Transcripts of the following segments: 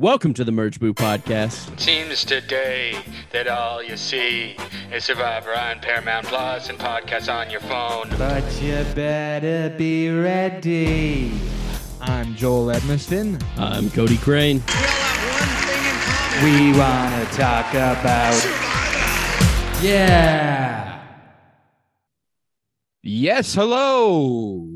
Welcome to the Merge Boo Podcast. It seems today that all you see is Survivor on Paramount Plus and podcasts on your phone. But you better be ready. I'm Joel Edmiston. I'm Cody Crane. We want to talk about. Yeah. Yes, hello.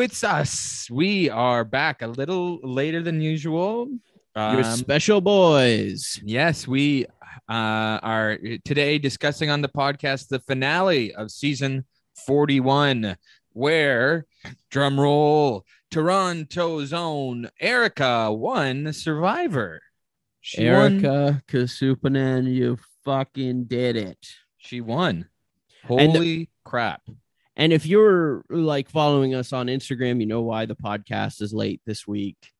It's us. We are back a little later than usual. Your Um, special boys. Yes, we uh, are today discussing on the podcast the finale of season 41, where, drum roll, Toronto's own Erika won Survivor. She won. Erika Casupanan, you fucking did it. She won. And- Holy crap. And if you're like following us on Instagram, you know why the podcast is late this week.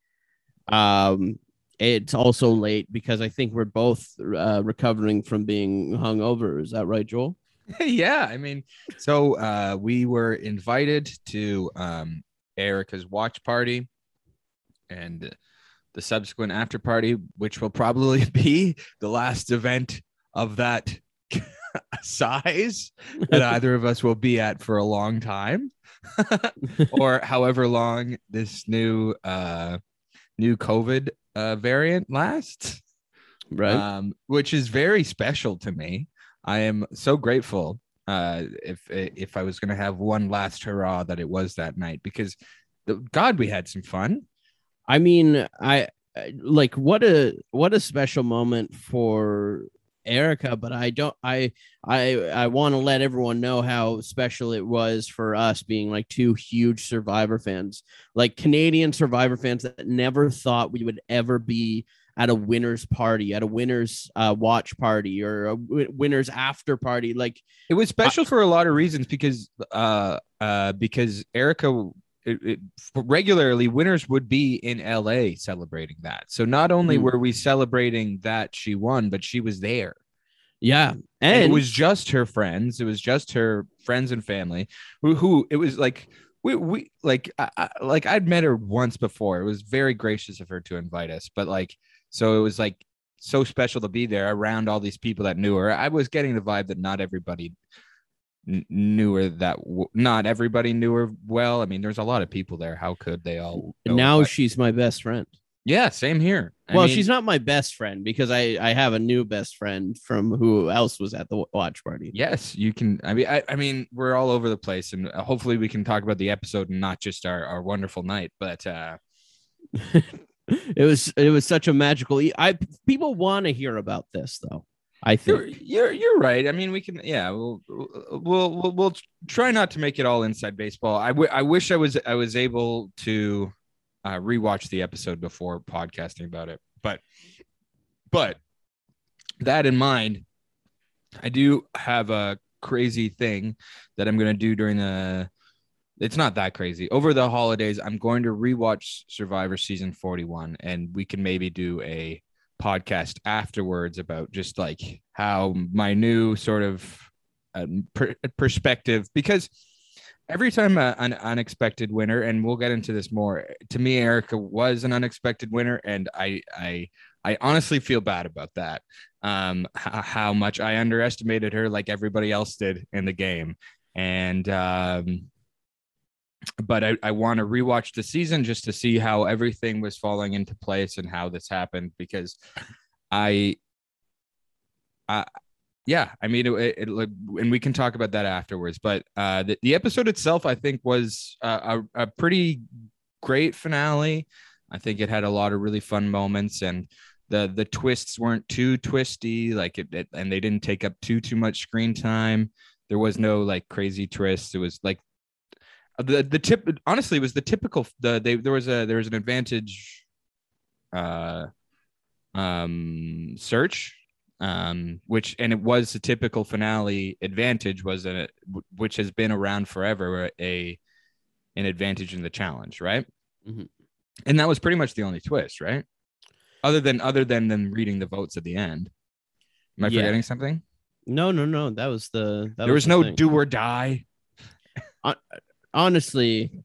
Um, it's also late because I think we're both uh, recovering from being hungover. Is that right, Joel? yeah, I mean, so uh, we were invited to um, Erika's watch party and the subsequent after party, which will probably be the last event of that size that either of us will be at for a long time, or however long this new uh, new COVID uh, variant last, Right. um, which is very special to me. I am so grateful. Uh, if if I was going to have one last hurrah, that it was that night because, the, God, we had some fun. I mean, I I- like what a what a special moment for Erika, but I don't I I I want to let everyone know how special it was for us being like two huge Survivor fans, like Canadian Survivor fans that never thought we would ever be at a winner's party, at a winner's uh, watch party or a w- winner's after party. Like It was special for a lot of reasons because uh uh because Erika it, it, regularly winners would be in LA celebrating that. So not only Hmm. were we celebrating that she won, but she was there. yeah, And and it was just her friends. It was just her friends and family who, who it was like we, we like I, I, like I'd met her once before. It was very gracious of her to invite us, but like so it was like so special to be there around all these people that knew her. I was getting the vibe that not everybody kn- knew her that w- not everybody knew her well. I mean, there's a lot of people there. How could they all? now she's my best friend. yeah, same here. I well, mean, she's not my best friend because I I have a new best friend from who else was at the watch party. Yes, you can. I mean, I, I mean, we're all over the place, and uh, hopefully, we can talk about the episode and not just our, our wonderful night. But uh, it was it was such a magical. e- I people want to hear about this though. I you're, think you're you're right. I mean, we can. Yeah, we'll we'll we'll, we'll try not to make it all inside baseball. I, w- I wish I was I was able to uh, rewatch the episode before podcasting about it, but but that in mind, I do have a crazy thing that I'm going to do during the. It's not that crazy. Over the holidays, I'm going to rewatch Survivor season 41, and we can maybe do a podcast afterwards about just like how my new sort of um, per- perspective because every time a, an unexpected winner and we'll get into this more to me erika was an unexpected winner and i i i honestly feel bad about that um h- how much i underestimated her like everybody else did in the game. And um but I, I want to rewatch the season just to see how everything was falling into place and how this happened because I, I, yeah, I mean, it, it, it and we can talk about that afterwards. But uh, the, the episode itself, I think, was a, a, a pretty great finale. I think it had a lot of really fun moments and the the twists weren't too twisty like it, it, and they didn't take up too too much screen time there was no like crazy twists it was like the the tip honestly it was the typical the they there was a there was an advantage uh um search um which and it was the typical finale advantage was a which has been around forever a an advantage in the challenge right Mhm. and that was pretty much the only twist right other than other than them reading the votes at the end am i Yeah. forgetting something No, no, no. That was the. That there was the no thing. do or die Honestly,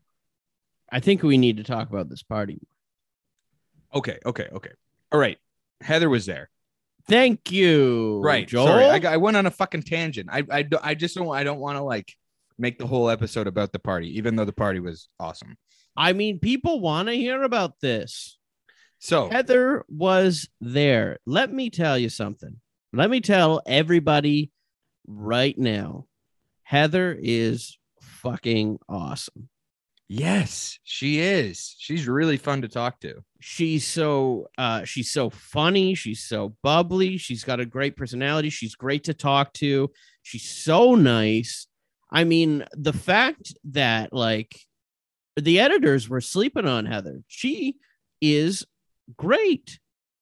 I think we need to talk about this party. okay okay okay all right heather was there Thank you. right Joel. sorry I, I went on a fucking tangent i i, I just don't i don't want to like make the whole episode about the party even though the party was awesome I mean, people want to hear about this. so Heather was there. Let me tell you something. Let me tell everybody right now. Heather is fucking awesome. yes she is she's really fun to talk to She's so uh she's so funny, she's so bubbly, she's got a great personality, she's great to talk to. She's so nice. I mean, the fact that like the editors were sleeping on Heather. She is great.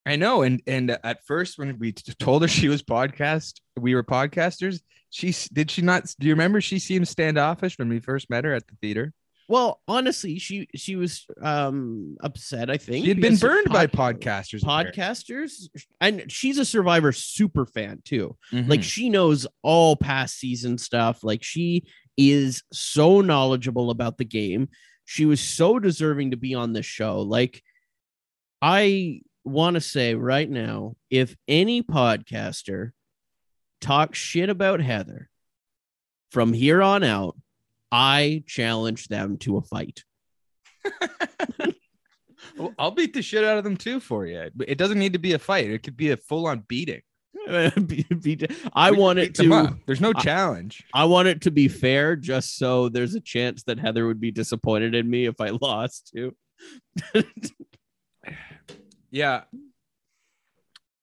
I know, and and at first when we told her she was podcast, we were podcasters. She did she not? Do you remember she seemed standoffish when we first met her at the theater? Well, honestly, she she was um upset. I think She had been burned by pod- podcasters. apparently. podcasters, and she's a Survivor super fan too. Mhm. Like she knows all past season stuff. Like she is so knowledgeable about the game. She was so deserving to be on this show. Like I want to say right now, if any podcaster talks shit about Heather from here on out, I challenge them to a fight. Well, I'll beat the shit out of them too for you. It doesn't need to be a fight. It could be a full on beating. Be- be- I We want it to. There's no I- challenge. I want it to be fair, just so there's a chance that Heather would be disappointed in me if I lost too. Yeah.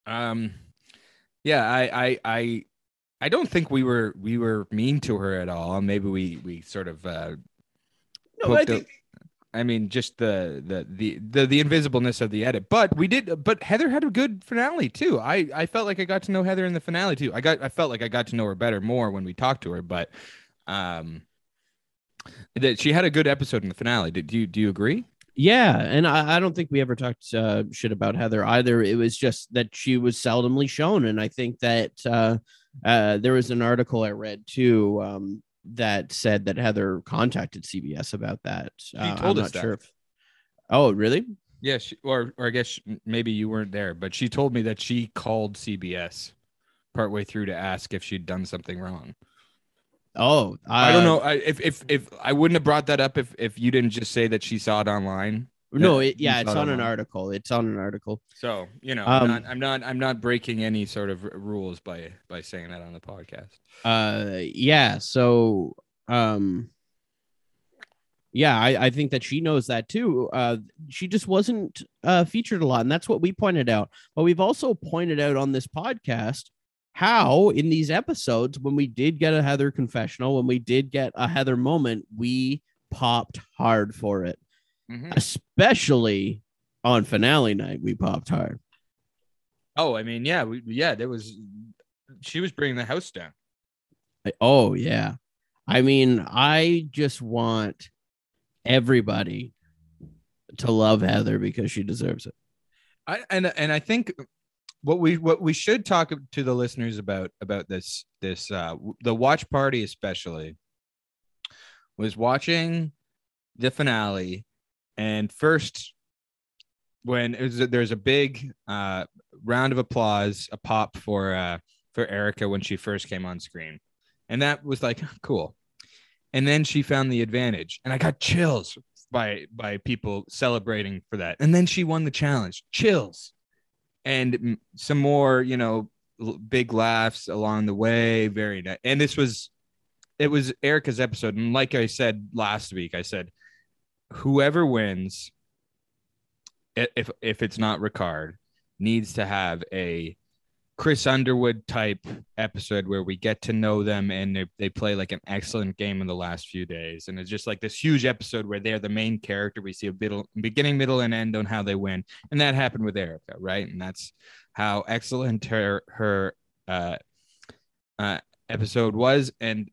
Um. Yeah, I, I, I, I don't think we were we were mean to her at all. Maybe we we sort of uh, No, I think a- I mean, just the, the the the the invisibleness of the edit, but we did. But Heather had a good finale too. I I felt like I got to know Heather in the finale too. I got I felt like I got to know her better more when we talked to her, but um, that she had a good episode in the finale. Did you do you agree? Yeah, and I, I don't think we ever talked uh, shit about Heather either. It was just that she was seldomly shown, and I think that uh, uh, there was an article I read too um, that said that Heather contacted CBS about that. She uh, told I'm us not that. sure if- Oh, really? Yeah, she, or or I guess maybe you weren't there, but she told me that she called CBS partway through to ask if she'd done something wrong. Oh, I don't uh, know. I, if if if I wouldn't have brought that up if if you didn't just say that she saw it online. No, Yeah, it, yeah, it's it on an article. It's on an article. So you know, Um, I'm not I'm not I'm not breaking any sort of rules by by saying that on the podcast. uh yeah so um yeah I, I think that she knows that too uh she just wasn't uh featured a lot and that's what we pointed out but we've also pointed out on this podcast how in these episodes when we did get a heather confessional when we did get a heather moment we popped hard for it Mhm. especially on finale night we popped hard Oh, I mean, yeah, we, yeah, there was. She was bringing the house down. Oh yeah. I mean, I just want everybody to love Heather because she deserves it. I and and I think what we what we should talk to the listeners about about this this uh the watch party especially was watching the finale. And first when there's a big uh round of applause a pop for uh for Erika when she first came on screen. And that was like cool. And then she found the advantage, and I got chills by by people celebrating for that. And then she won the challenge, chills, and some more, you know, big laughs along the way. Very nice. And this was, it was Erika's episode, and like I said last week, I said, whoever wins, if if it's not Ricard, needs to have a Chris Underwood type episode where we get to know them and they, they play like an excellent game in the last few days. And it's just like this huge episode where they're the main character. We see a middle, beginning, middle, and end on how they win. And that happened with Erika, right? And that's how excellent her her uh, uh, episode was. And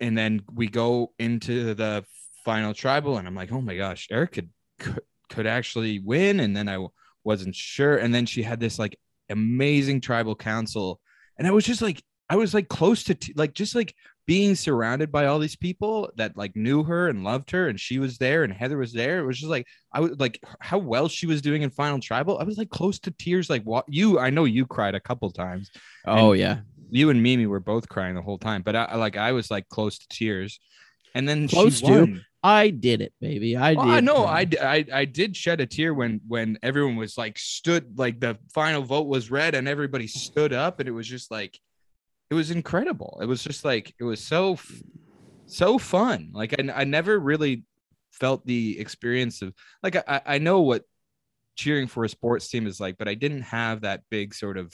and then we go into the final tribal, and I'm like, oh my gosh, Erika could, could actually win. And then I wasn't sure. And then she had this like amazing tribal council. And i was just like i was like close to t- like just like being surrounded by all these people that like knew her and loved her and she was there and heather was there. It was just like i was like how well she was doing in final tribal. I was like close to tears like what you i know you cried a couple times. Oh yeah, you and mimi were both crying the whole time but i I- like i was like close to tears and then Close she to? won. I did it, baby. I Oh, did. I know. I, I I did shed a tear when when everyone was like stood like the final vote was read and everybody stood up and it was just like it was incredible. It was just like it was so so fun. Like I, I never really felt the experience of like I I know what cheering for a sports team is like, but I didn't have that big sort of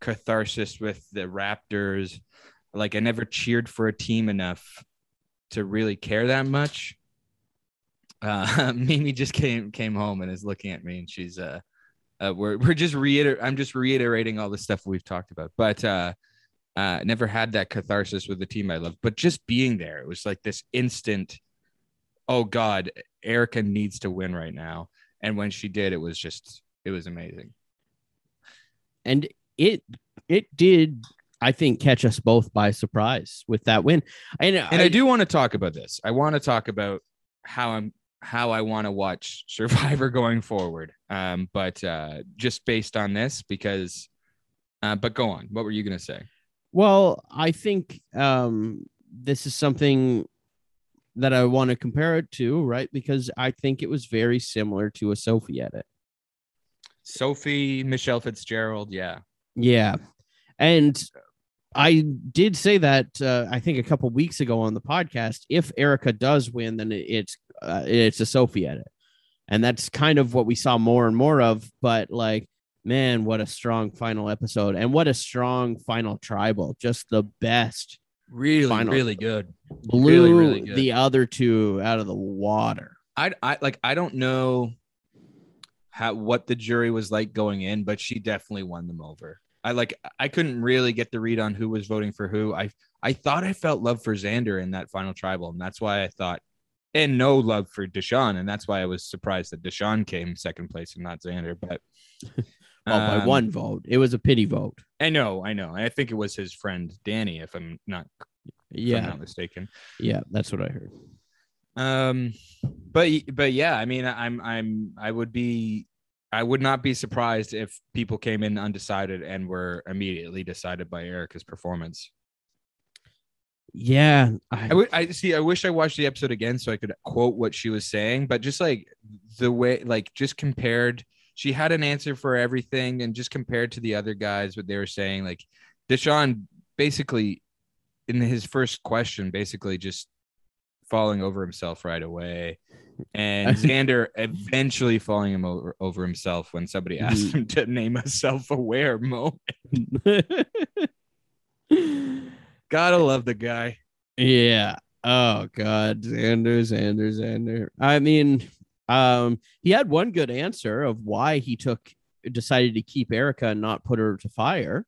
catharsis with the Raptors. Like I never cheered for a team enough to really care that much. Uh, Mimi just came came home and is looking at me, and she's uh, uh we're we're just reiter. I'm just reiterating all the stuff we've talked about, but uh, uh, never had that catharsis with the team I love. But just being there, it was like this instant. Oh God, Erika needs to win right now, and when she did, it was just it was amazing. and it it did. I think catch us both by surprise with that win, and, And I, do want to talk about this. I want to talk about how I'm how I want to watch Survivor going forward. Um, but uh, just based on this, because. Uh, but go on. What were you gonna say? Well, I think um, this is something that I want to compare it to, right? Because I think it was very similar to a Sophie edit. Sophie, Michele Fitzgerald. Yeah. Yeah. And I did say that uh, I think a couple weeks ago on the podcast. If Erika does win, then it's uh, it's a Sophie edit, and that's kind of what we saw more and more of. But like, man, what a strong final episode, and what a strong final tribal! Just the best. Really, Final. really good. Blew Really, really good. the other two out of the water. I, I like. I don't know how what the jury was like going in, but she definitely won them over. I like. I couldn't really get the read on who was voting for who. I I thought I felt love for Xander in that final tribal, and that's why I thought, and no love for Deshawn, and that's why I was surprised that Deshawn came second place and not Xander. But Well, by um, one vote, it was a pity vote. I know, I know. I think it was his friend Danny, if I'm not, if I'm Yeah, not mistaken. yeah, that's what I heard. Um, but but yeah, I mean, I'm I'm I would be I would not be surprised if people came in undecided and were immediately decided by Erika's performance. Yeah, I see I wish I watched the episode again so I could quote what she was saying, but just like the way like just compared she had an answer for everything and just compared to the other guys what they were saying like Deshawn basically in his first question basically just falling over himself right away and Xander eventually falling him over, over himself when somebody asked him to name a self-aware moment. Gotta love the guy. Yeah. Oh God, Xander, Xander, Xander. I mean, um, he had one good answer of why he took decided to keep Erika and not put her to fire.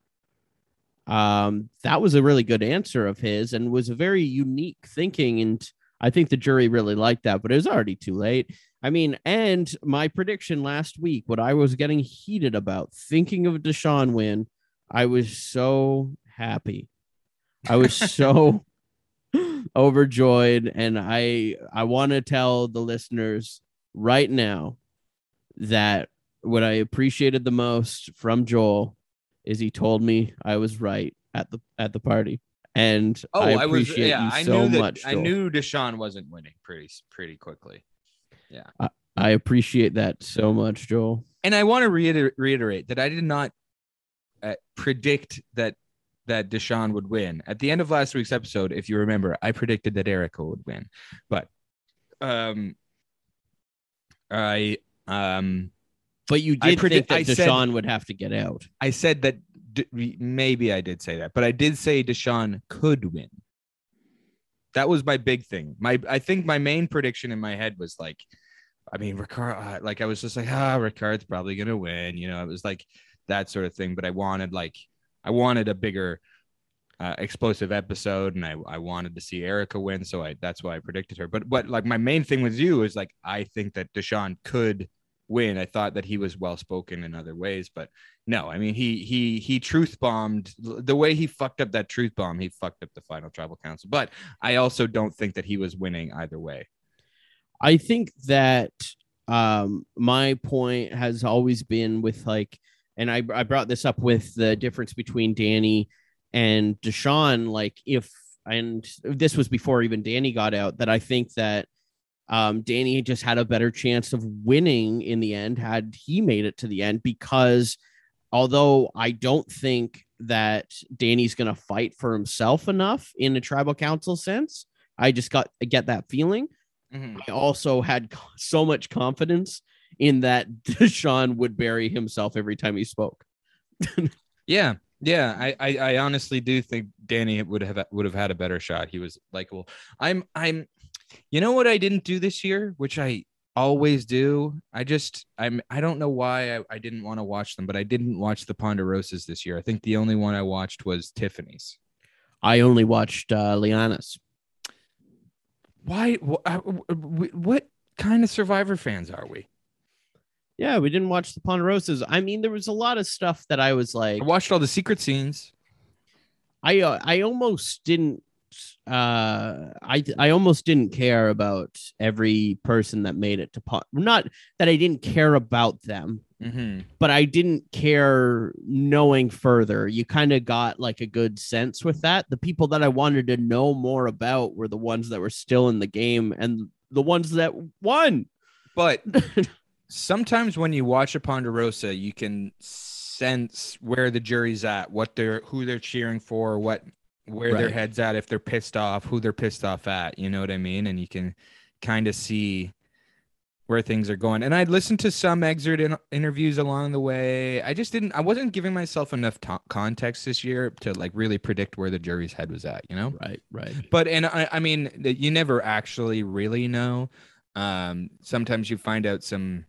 Um, that was a really good answer of his and was a very unique thinking, and I think the jury really liked that. But it was already too late. I mean, and my prediction last week, what I was getting heated about, thinking of Deshawn win, I was so happy. I was so overjoyed and i i want to tell the listeners right now that what i appreciated the most from joel is he told me i was right at the at the party And Oh, I I, was appreciate yeah. you I so knew that much. I Joel. knew Deshawn wasn't winning pretty pretty quickly. Yeah. I appreciate that so much, Joel. And I want to reiter- reiterate that I did not uh, predict that that Deshawn would win. At the end of last week's episode, if you remember, I predicted that Erika would win. But um I um But you I did predict- think that I said- Deshawn would have to get out. I said that maybe I did say that, but I did say Deshawn could win. That was my big thing. My I think my main prediction in my head was like, I mean, Ricard, uh, like I was just like, ah, Ricard's probably gonna win. You know, it was like that sort of thing. But I wanted like I wanted a bigger uh, explosive episode, and I I wanted to see Erika win, so I that's why I predicted her. But but like my main thing with you is like I think that Deshawn could win. I thought that he was well spoken in other ways, but no, I mean he he he truth bombed the way he fucked up that truth bomb. He fucked up the final tribal council. But I also don't think that he was winning either way. I think that um my point has always been with like and I I brought this up with the difference between Danny and Deshawn like if and this was before even Danny got out that I think that um Danny just had a better chance of winning in the end had he made it to the end because although I don't think that Danny's going to fight for himself enough in a tribal council sense I just got I get that feeling I also had so much confidence in that Deshawn would bury himself every time he spoke. Yeah, yeah. I, I I honestly do think Danny would have would have had a better shot. He was likable. I'm I'm. You know what I didn't do this year, which I always do. I just I'm I don't know why I, I didn't want to watch them, but I didn't watch the Ponderosas this year. I think the only one I watched was Tiffany's. I only watched uh, Liana's. Why? wh- uh, wh- wh- What kind of Survivor fans are we? Yeah, we didn't watch the Ponderosas. I mean, there was a lot of stuff that I was like, I watched all the secret scenes. I uh, I almost didn't. Uh, I I almost didn't care about every person that made it to pot. Not that I didn't care about them, Mm-hmm. but I didn't care knowing further. You kind of got like a good sense with that. The people that I wanted to know more about were the ones that were still in the game and the ones that won. But sometimes when you watch a Ponderosa, you can sense where the jury's at, what they're who they're cheering for, what where their heads at, if they're pissed off, who they're pissed off at. You know what I mean? And you can kind of see where things are going. And I'd listened to some excerpt in, interviews along the way. I just didn't. I wasn't giving myself enough to- context this year to like really predict where the jury's head was at. You know? Right, right. but and I, I mean you never actually really know um sometimes you find out some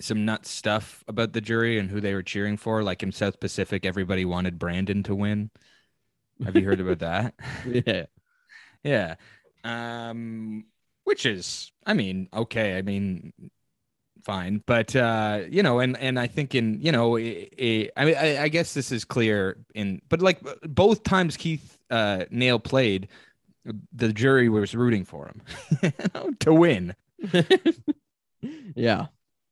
some nut stuff about the jury and who they were cheering for like in south pacific everybody wanted brandon to win have you heard about that? Yeah. yeah. Um which is i mean okay i mean fine but uh you know and and i think in you know i i I mean I, I guess this is clear in but like both times keith uh Nale played the jury was rooting for him to win. Yeah.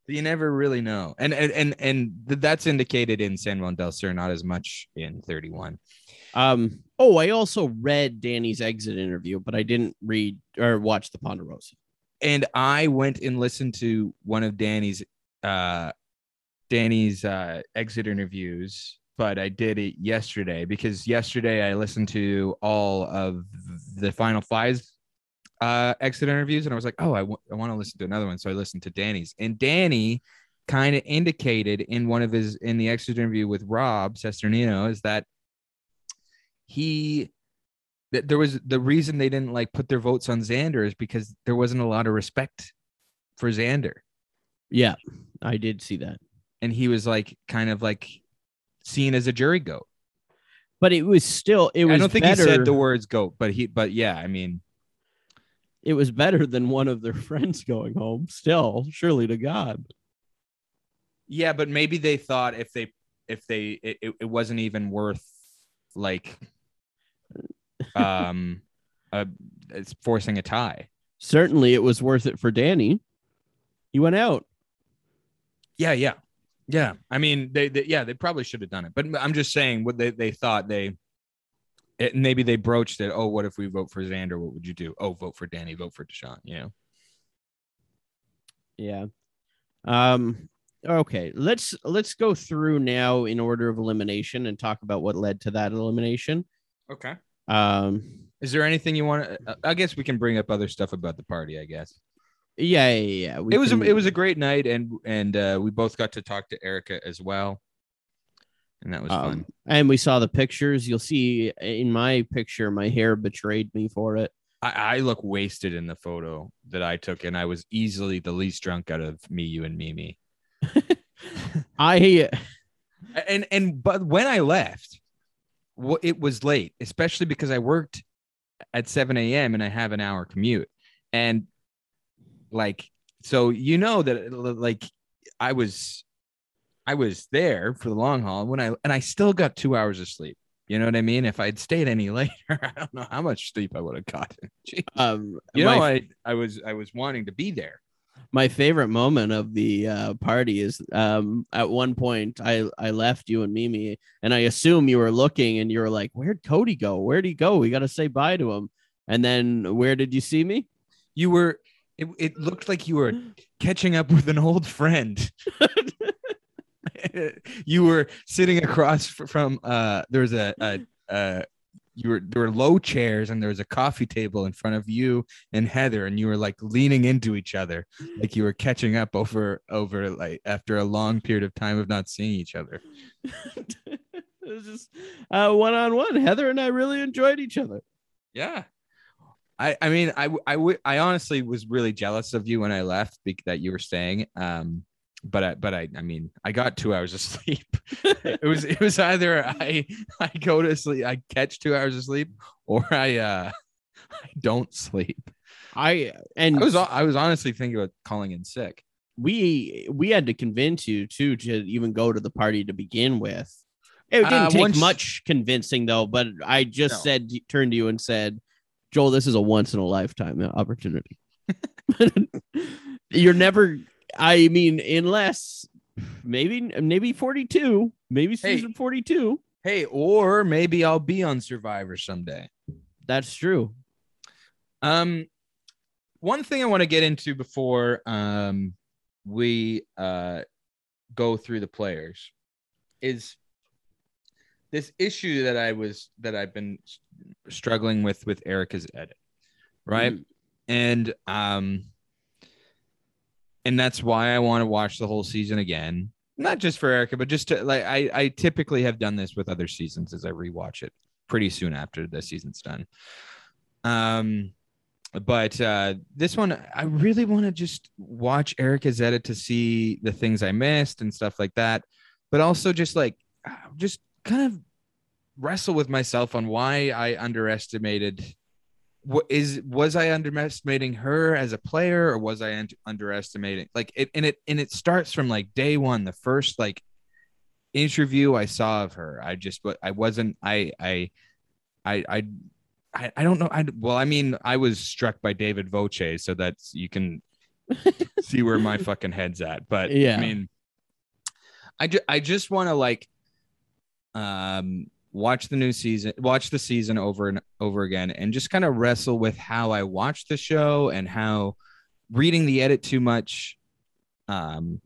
you never really know. And and and, and th- that's indicated in san juan del sur not as much in 31 Um. Oh, I also read Danny's exit interview, but I didn't read or watch the Ponderosa. and I went and listened to one of Danny's uh Danny's uh exit interviews, but I did it yesterday because yesterday I listened to all of the final five uh exit interviews and I was like, "Oh, I want to listen to another one." So I listened to Danny's. And Danny kind of indicated in one of his in the exit interview with Rob Cesternino is that he that there was the reason they didn't like put their votes on Xander is because there wasn't a lot of respect for Xander. Yeah, I did see that, And he was like kind of like seen as a jury goat. but it was still it was. I don't think better, he said the words goat, but he but yeah, I mean It was better than one of their friends going home. Still, surely to God. yeah, but maybe they thought if they if they it, it- it wasn't even worth like um uh it's forcing a tie. Certainly, it was worth it for Danny. He went out. Yeah, yeah, yeah. I mean, they, they yeah, they probably should have done it, but I'm just saying what they they thought they it, maybe they broached it. Oh, what if we vote for Xander? What would you do? Oh, vote for Danny. Vote for Deshawn. You know. Yeah. Um okay, let's let's go through now in order of elimination and talk about what led to that elimination. Okay. Um Is there anything you want to? I guess we can bring up other stuff about the party. I guess yeah, yeah, yeah. it was can- a, it was a great night, and and uh, we both got to talk to Erika as well, and that was um, fun. and we saw the pictures. You'll see in my picture, my hair betrayed me for it. I, I look wasted in the photo that I took, and I was easily the least drunk out of me, you, and Mimi. I And and but when I left, well, it was late, especially because I worked at 7 a.m. and I have an hour commute. And like, so you know that like I was I was there for the long haul when I and I still got two hours of sleep. You know what I mean? If I'd stayed any later, I don't know how much sleep I would have gotten. Jeez. um You my, know, I I was I was wanting to be there. My favorite moment of the uh, party is um at one point I I left you and Mimi and I assume you were looking and you were like, Where'd Cody go? Where'd he go? We gotta say bye to him. And then where did you see me? You were it, it looked like you were catching up with an old friend. you were sitting across from uh there was a, a uh you were there were low chairs and there was a coffee table in front of you and Heather and you were like leaning into each other like you were catching up over over like after a long period of time of not seeing each other. it was just uh one on one. Heather and I really enjoyed each other. Yeah. I, I mean, I, I, w- I honestly was really jealous of you when I left bec- that you were staying. Um, but I, but I, I mean, I got two hours of sleep. it was, it was either I, I go to sleep, I catch two hours of sleep, or I, uh, I don't sleep. I and I was, I was honestly thinking about calling in sick. we we had to convince you too to even go to the party to begin with. It didn't Uh, take once- much convincing though, but I just No. said turned to you and said, "Joel, this is a once in a lifetime opportunity. You're never. I mean, unless maybe maybe 42, maybe Hey. season 42. Hey, or maybe I'll be on Survivor someday. That's true. Um, one thing I want to get into before um we uh go through the players is this issue that I was that I've been struggling with with Erika's edit, right? And um, and that's why I want to watch the whole season again. Not just for Erika, but just to like I I typically have done this with other seasons as I rewatch it pretty soon after the season's done. Um, but uh, this one, I really want to just watch Erika's edit to see the things I missed and stuff like that. But also just like, uh, just kind of wrestle with myself on why I underestimated. What is was I underestimating her as a player, or was I un- underestimating like it? And it and it starts from like day one, the first like interview I saw of her. I just, but I wasn't. I I I I I, I don't know. I well, I mean, I was struck by David Voce, so that's you can see where my fucking head's at. But Yeah. I mean, I just I just want to like um watch the new season, watch the season over and over again, and just kind of wrestle with how I watch the show and how reading the edit too much um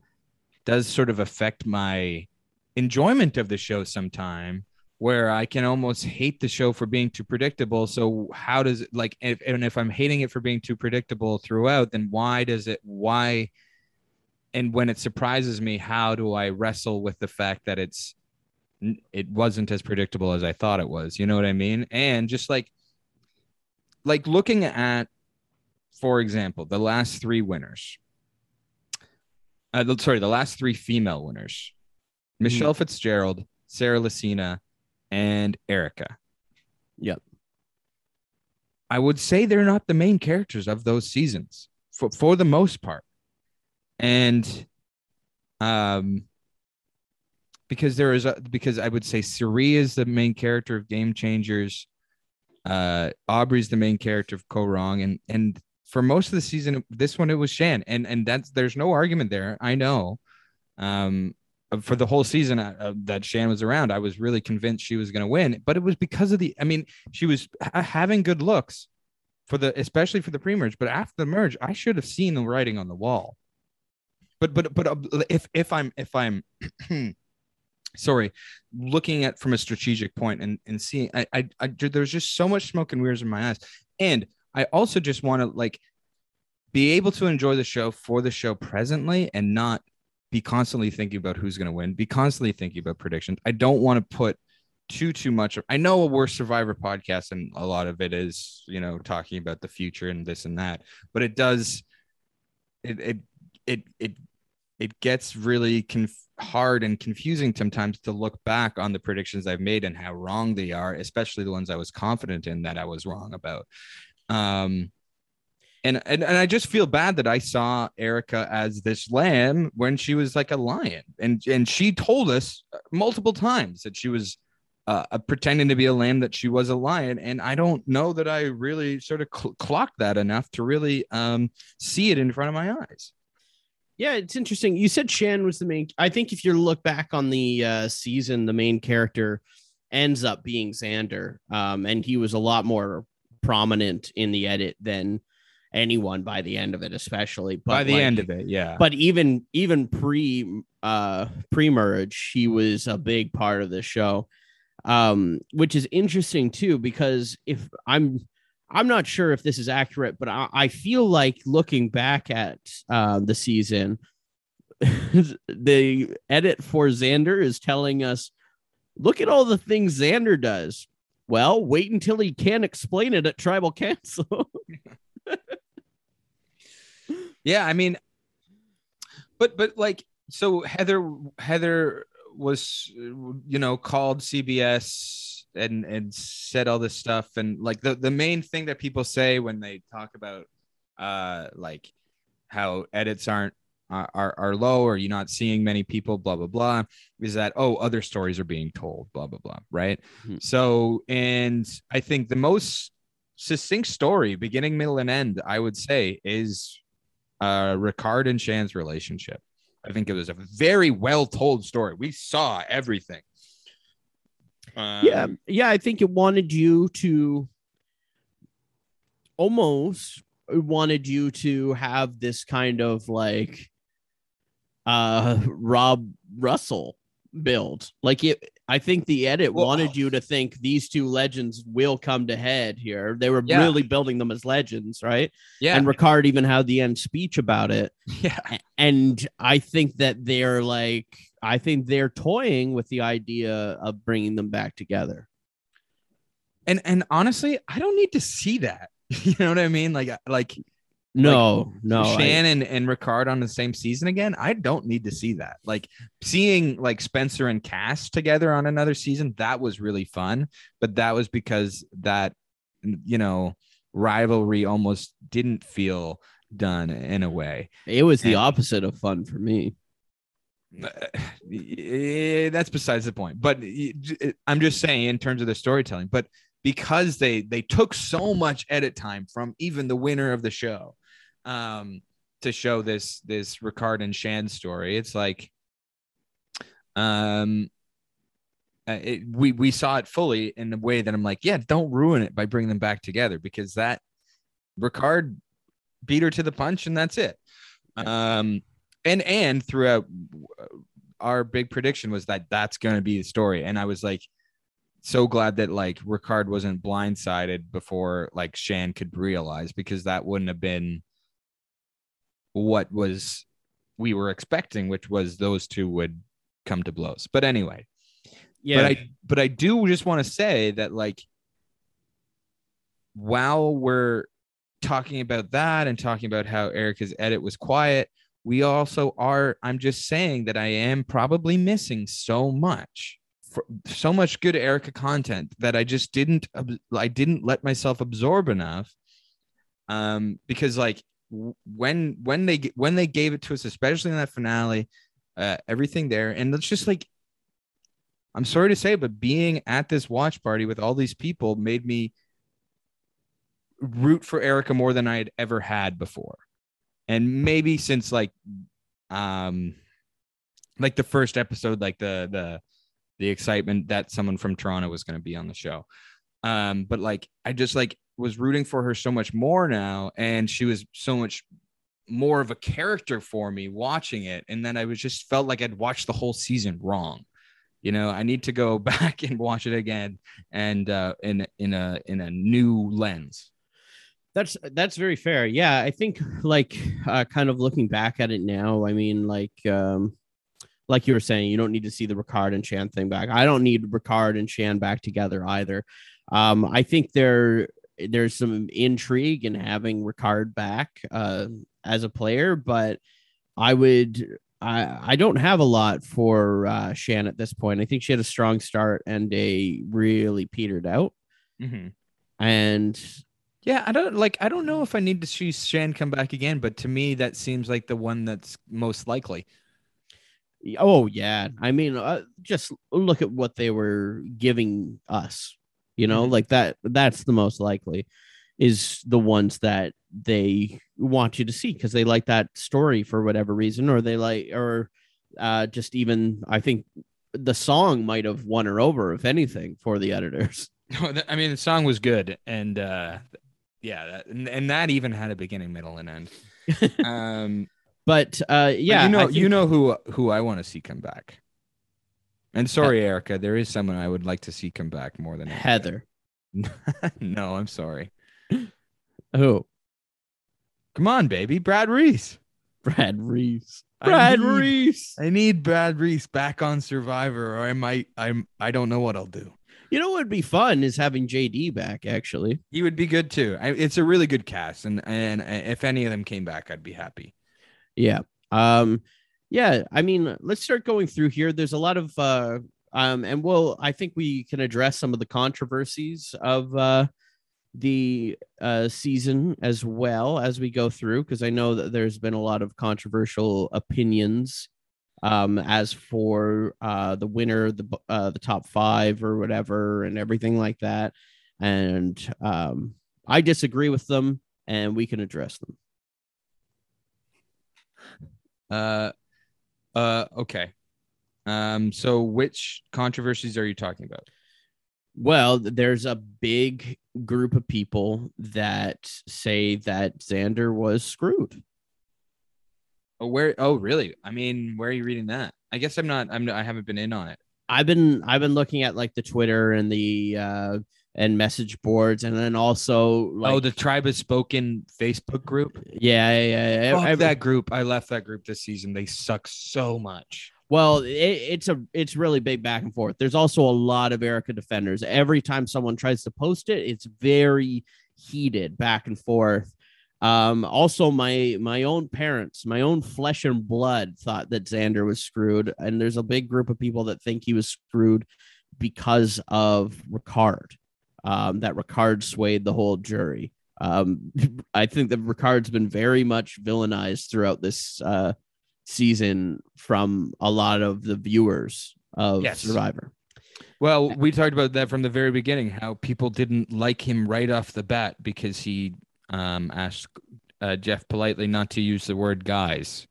does sort of affect my enjoyment of the show sometime where I can almost hate the show for being too predictable. So how does it like if and if I'm hating it for being too predictable throughout, then why does it why and when it surprises me, how do I wrestle with the fact that it's it wasn't as predictable as I thought it was? You know what I mean? And just like like looking at for example, the last three winners. Uh, sorry, the last three female winners. Michele Fitzgerald, Sarah Lacina, and Erika. Yep. I would say they're not the main characters of those seasons for, for the most part. And um because there is a because I would say Suri is the main character of Game Changers. Uh Aubry's the main character of Kaoh Rong and and for most of the season this one it was Shan and and that's there's no argument there. I know. Um uh, for the whole season uh, uh, that Shan was around, I was really convinced she was going to win. But it was because of the, I mean, she was ha- having good looks for the, especially for the pre-merge. But after the merge, I should have seen the writing on the wall. But but but uh, if if I'm if I'm sorry, looking at from a strategic point and and seeing, I, I I there's just so much smoke and mirrors in my eyes, and I also just want to like be able to enjoy the show for the show presently and not be constantly thinking about who's going to win, be constantly thinking about predictions. I don't want to put too too much. I know we're Survivor podcast, and a lot of it is you know talking about the future and this and that, but it does it it it it it gets really conf- hard and confusing sometimes to look back on the predictions I've made and how wrong they are, especially the ones I was confident in that I was wrong about. Um, and, and and I just feel bad that I saw Erika as this lamb when she was like a lion, and and she told us multiple times that she was uh, pretending to be a lamb, that she was a lion, and I don't know that I really sort of cl- clocked that enough to really um, see it in front of my eyes. Yeah, it's interesting. You said Shan was the main. I think if you look back on the uh, season, the main character ends up being Xander, um, and he was a lot more prominent in the edit than anyone by the end of it, especially. But by the like, end of it, yeah. But even even pre uh pre merge, he was a big part of the show, um, which is interesting too because if I'm I'm not sure if this is accurate, but I, I feel like looking back at uh, the season, the edit for Xander is telling us, look at all the things Xander does. Well, wait until he can explain it at tribal council. yeah, I mean, but but like so Heather Heather was you know called CBS and and said all this stuff. And like the the main thing that people say when they talk about uh like how edits aren't are, are low or you're not seeing many people blah blah blah is that oh other stories are being told blah blah blah right? Mhm. so and i think the most succinct story beginning middle and end i would say is uh ricard and shan's relationship. I think it was a very well told story. We saw everything Um, yeah i think it wanted you to almost wanted you to have this kind of like uh rob russell build. Like it i think the edit Well- wanted you to think these two legends will come to head here. They were Yeah. really building them as legends right? Yeah. And ricard even had the end speech about it. Yeah. And I think that they're like, I think they're toying with the idea of bringing them back together. and and honestly i don't need to see that. You know what i mean? Like uh, like No, no, I- shannon and ricard on the same season again? I don't need to see that. Like seeing like spencer and kass together on another season that was really fun. But that was because that you know rivalry almost didn't feel done in a way. It was the and- opposite of fun for me. That's besides the point. But i'm just saying in terms of the storytelling but because they they took so much edit time from even the winner of the show um to show this this ricard and shan story it's like um uh, it, we we saw it fully in the way that i'm like yeah don't ruin it by bringing them back together because that ricard beat her to the punch and that's it. Um and and throughout uh, our big prediction was that that's going to be the story. And i was like so glad that like ricard wasn't blindsided before like shan could realize because that wouldn't have been what was we were expecting which was those two would come to blows. But anyway. Yeah, but I but I do just want to say that like while we're talking about that and talking about how Erika's edit was quiet, we also are I'm just saying that I am probably missing so much so much good Erika content that I just didn't I didn't let myself absorb enough um because like when when they when they gave it to us especially in that finale uh, everything there and it's just like I'm sorry to say, but being at this watch party with all these people made me root for Erika more than I had ever had before. And maybe since like um like the first episode, like the the the excitement that someone from Toronto was going to be on the show. Um, but like I just like was rooting for her so much more now, and she was so much more of a character for me watching it, and then I was just felt like I'd watched the whole season wrong. You know, I need to go back and watch it again, and uh, in in a in a new lens. That's that's very fair. Yeah, I think like uh, kind of looking back at it now, I mean, like um, like you were saying, you don't need to see the Ricard and Shan thing back. I don't need Ricard and Shan back together either. Um, I think there there's some intrigue in having Ricard back uh, as a player, but I would I I don't have a lot for uh, Shan at this point. I think she had a strong start and a really petered out, Mm-hmm. and Yeah, I don't like. I don't know if I need to see Shan come back again, but to me, that seems like the one that's most likely. Oh yeah, I mean, uh, just look at what they were giving us. You know, Mhm. like that. That's the most likely is the ones that they want you to see because they like that story for whatever reason, or they like, or uh, just even I think the song might have won her over, if anything, for the editors. I mean the song was good, and uh, yeah, that, and, and that even had a beginning, middle, and end. um, But uh, but yeah, you know, I you know who who I want to see come back. And sorry, Erika, there is someone I would like to see come back more than Heather. no, I'm sorry. Who? Come on, baby, Brad Reese. Brad Reese. I Brad need- Reese. I need Brad Reese back on Survivor, or I might. I'm. I don't know what I'll do. You know what would be fun is having JD back. Actually, He would be good too. I, it's a really good cast, and and if any of them came back, I'd be happy. Yeah. Um yeah, I mean, let's start going through here. There's a lot of uh um and we'll I think we can address some of the controversies of uh the uh season as well as we go through because I know that there's been a lot of controversial opinions um as for uh the winner the uh the top 5 or whatever and everything like that and um I disagree with them and we can address them. Uh, uh, okay. Um, so which controversies are you talking about? Well, there's a big group of people that say that Xander was screwed. Oh, where? Oh, really? I mean, where are you reading that? I guess I'm not. I'm. I haven't been in on it. I've been I've been looking at like the Twitter and the uh and message boards and then also like oh, the Tribe has spoken Facebook group. yeah yeah, yeah. Fuck Ev- that group. I left that group this season. They suck so much. Well, it, it's a it's really big back and forth. There's also a lot of Erika defenders. Every time someone tries to post it, it's very heated back and forth. Um, also, my my own parents, my own flesh and blood, thought that Xander was screwed, and there's a big group of people that think he was screwed because of Ricard. Um, that Ricard swayed the whole jury. Um, I think that Ricard's been very much villainized throughout this uh, season from a lot of the viewers of Yes. Survivor. Well, we talked about that from the very beginning. How people didn't like him right off the bat because he um, asked uh, Jeff politely not to use the word "guys."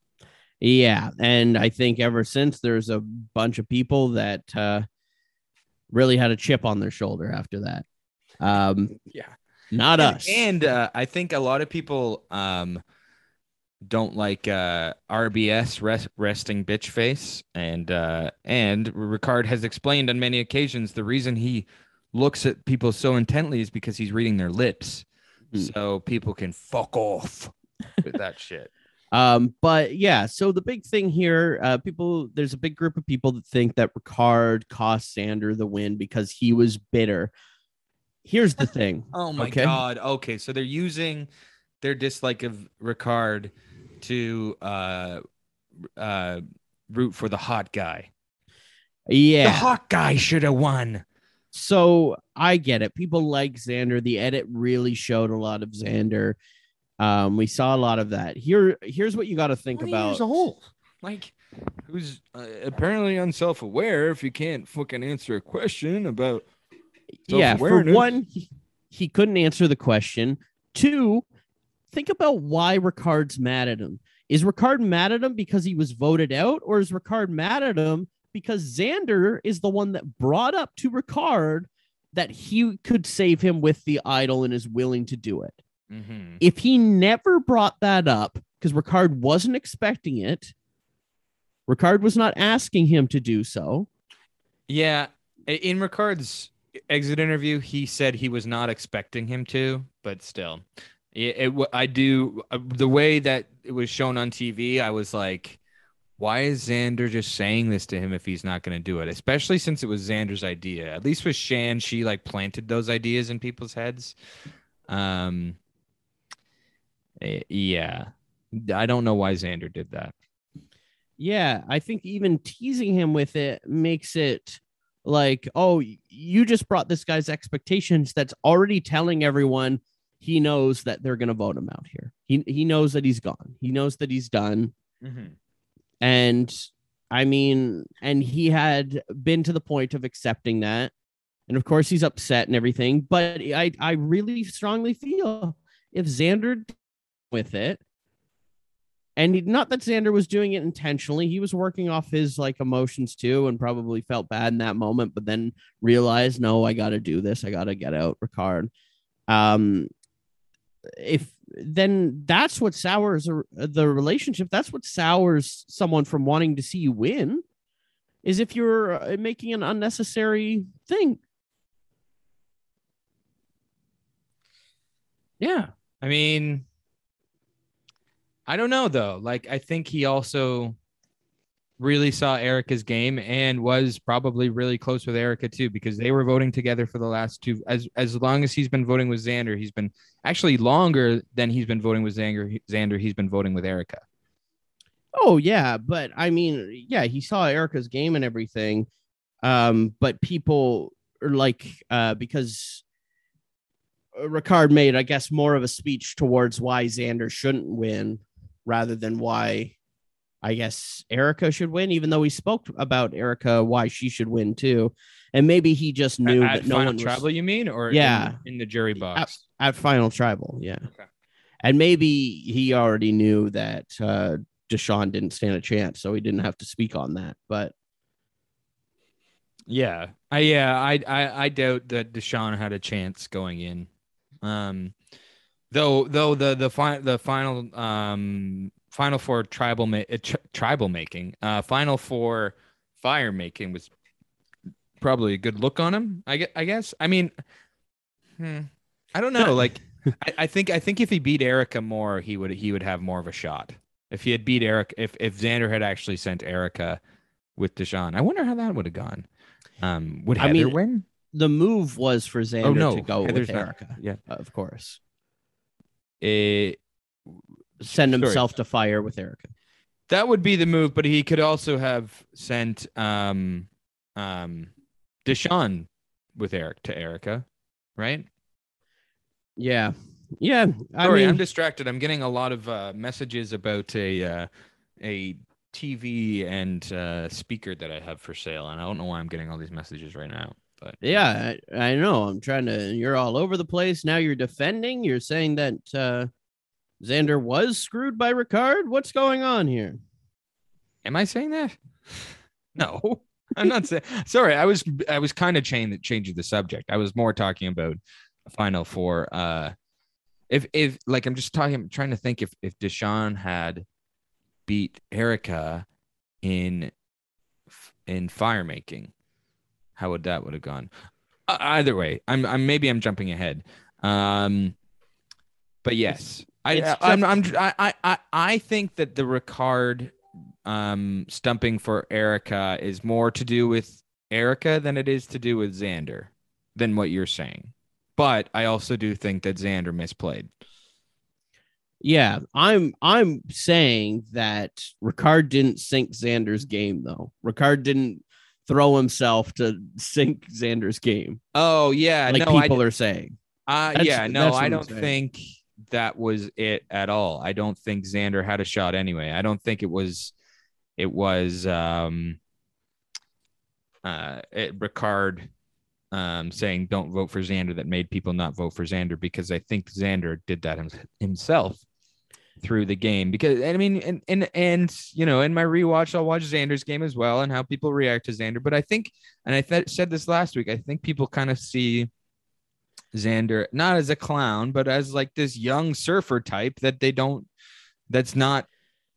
Yeah, and I think ever since there's a bunch of people that uh, really had a chip on their shoulder after that. Um, Yeah. not and, us. And uh, I think a lot of people um, don't like uh, RBS rest, resting bitch face, and uh, and Ricard has explained on many occasions the reason he looks at people so intently is because he's reading their lips, Hmm. so people can fuck off with that shit. Um, but yeah, so the big thing here, uh, people, there's a big group of people that think that Ricard cost Xander the win because he was bitter. Here's the thing. Oh my Okay. god. Okay, so they're using their dislike of Ricard to uh uh root for the hot guy. Yeah, the hot guy should have won. So I get it. People like Xander. The edit really showed a lot of Xander. Um, we saw a lot of that. Here, here's what you got to think 20 about. years old. Like who's uh, apparently unself-aware if you can't fucking answer a question about yeah for one he, he couldn't answer the question two think about why ricard's mad at him Is Ricard mad at him because he was voted out, or is Ricard mad at him because Xander is the one that brought up to Ricard that he could save him with the idol and is willing to do it? Mhm. If he never brought that up because Ricard wasn't expecting it, Ricard was not asking him to do so. Yeah, in Ricard's exit interview, he said he was not expecting him to, but still, it, it I do uh, the way that it was shown on TV. I was like, why is Xander just saying this to him if he's not going to do it? Especially since it was Xander's idea. At least with Shan, she like planted those ideas in people's heads. Um, eh, yeah, I don't know why Xander did that. Yeah, I think even teasing him with it makes it like, oh, you just brought this guy's expectations. That's already telling everyone he knows that they're going to vote him out here. He he knows that he's gone. He knows that he's done. And I mean, and he had been to the point of accepting that. And of course, he's upset and everything. But I, I really strongly feel if Xander with it, and he- not that Xander was doing it intentionally, he was working off his like emotions too, and probably felt bad in that moment, but then realized, no, I got to do this. I got to get out Ricard. Um, if then that's what sours the relationship. That's what sours someone from wanting to see you win. Is if you're uh, making an unnecessary thing. Yeah. I mean, I don't know though. Like, I think he also really saw Erika's game and was probably really close with Erika too, because they were voting together for the last two. As as long as he's been voting with Xander, he's been actually longer than he's been voting with Xander. Xander, he's been voting with Erika. Oh yeah, but I mean, yeah, he saw Erika's game and everything. Um, but people are like uh because Ricard made, I guess, more of a speech towards why Xander shouldn't win rather than why I guess Erika should win, even though he spoke about Erika why she should win too. And maybe he just knew At that no Final one was you mean, or Yeah. in, in the jury box? at Final Tribal, yeah. Okay. And maybe he already knew that uh Deshawn didn't stand a chance, so he didn't have to speak on that. But Yeah, I yeah, I I, I doubt that Deshawn had a chance going in. Um, though though the the final the final um final four tribal ma- uh, tri- tribal making uh final four fire making was probably a good look on him. I guess. I guess. I mean, hmm, I don't know. Like, I, I think I think if he beat Erika more, he would he would have more of a shot. If he had beat Eric, if if Xander had actually sent Erika with Deshawn, I wonder how that would have gone. Um, would I Heather mean, win? the move was for Xander Oh no, to go Heather's with not- Erika, Yeah, of course. Eh, Send Sorry. himself to fire with Erika. that would be the move. But he could also have sent um um Deshawn with Eric to Erika, right? Yeah, yeah. I Sorry, mean, I'm distracted. I'm getting a lot of uh, messages about a uh, a TV and uh, speaker that I have for sale, and I don't know why I'm getting all these messages right now. But yeah, I, I know. I'm trying to. You're all over the place now. You're defending. You're saying that uh, Xander was screwed by Ricard. What's going on here? am I saying that? No, I'm not saying. Sorry, I was I was kind of changing changing the subject. I was more talking about Final Four. Uh, if if like I'm just talking, I'm trying to think if if Deshawn had beat Erika in in fire making, how would that would have gone? Uh, either way, I'm I'm maybe I'm jumping ahead. Um, but yes, I it's I'm, I'm I I I think that the Ricard um stumping for Erika is more to do with Erika than it is to do with Xander than what you're saying. But I also do think that Xander misplayed. Yeah, I'm I'm saying that Ricard didn't sink Xander's game though. Ricard didn't throw himself to sink Xander's game, Oh yeah, like no, I, people are saying. Uh, That's- yeah, no, I don't think that was it at all. I don't think Xander had a shot anyway. I don't think it was, it was, um, uh, it, Ricard, um, saying don't vote for Xander that made people not vote for Xander because I think Xander did that him- himself. through the game because I mean and and and you know in my rewatch I'll watch Xander's game as well and how people react to Xander but I think and I th- said this last week I think people kind of see Xander not as a clown but as like this young surfer type that they don't that's not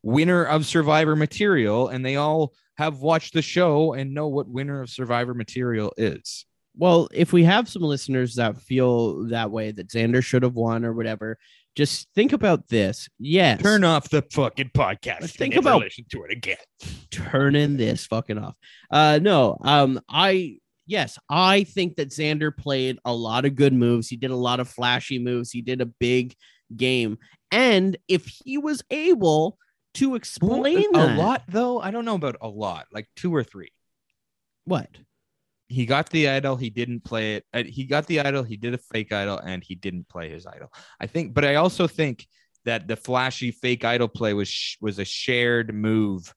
winner of survivor material and they all have watched the show and know what winner of survivor material is Well, if we have some listeners that feel that way that Xander should have won or whatever, just think about this. Yes. turn off the fucking podcast Let's think about- listen to it again turning this fucking off. Uh no, um I yes, I think that Xander played a lot of good moves. He did a lot of flashy moves. He did a big game. And if he was able to explain a that, lot though I don't know about a lot like two or three what? he got the idol he didn't play it uh, he got the idol he did a fake idol and he didn't play his idol i think but i also think that the flashy fake idol play was sh- was a shared move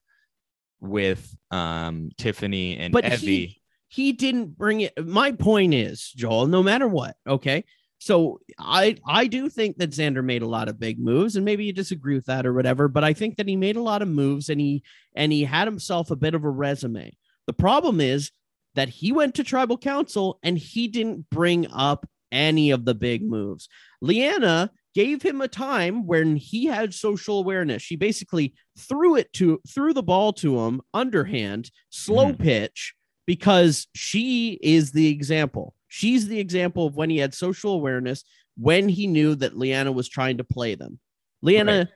with um tiffany and But Evvie he he didn't bring it. My point is, Joel, no matter what, okay. So I I do think that Xander made a lot of big moves, and maybe you disagree with that or whatever, but I think that he made a lot of moves and he and he had himself a bit of a resume. The problem is that he went to tribal council and he didn't bring up any of the big moves. Liana gave him a time when he had social awareness. She basically threw it to threw the ball to him underhand, slow mm-hmm. pitch because she is the example. She's the example of when he had social awareness, when he knew that Liana was trying to play them. Liana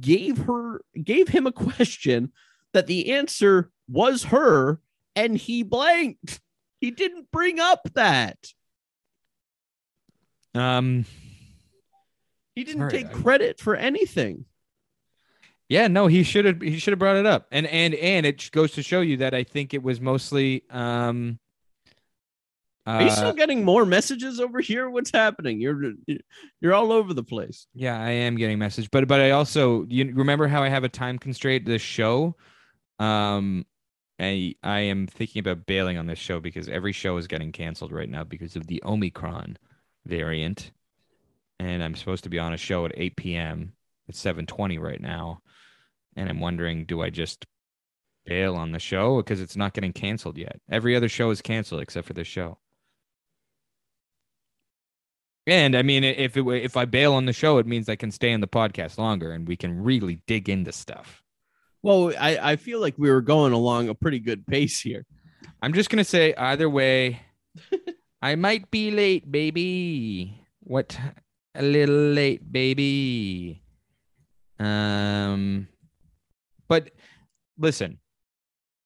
gave her gave him a question that the answer was her, and he blanked. He didn't bring up that. um He didn't take I- credit for anything. Yeah no he should have he should have brought it up and and and it goes to show you that i think it was mostly um Are you uh, still getting more messages over here? What's happening? You're you're all over the place. Yeah, I am getting message, but but I also you remember how I have a time constraint this show. Um, I I am thinking about bailing on this show because every show is getting canceled right now because of the Omicron variant, and I'm supposed to be on a show at 8 p.m. It's 7:20 right now, and I'm wondering, do I just bail on the show because it's not getting canceled yet? Every other show is canceled except for this show. And I mean, if it if I bail on the show, it means I can stay on the podcast longer, and we can really dig into stuff. Well, I, I feel like we were going along a pretty good pace here. I'm just gonna say either way, I might be late, baby. What? A little late, baby. Um, but listen,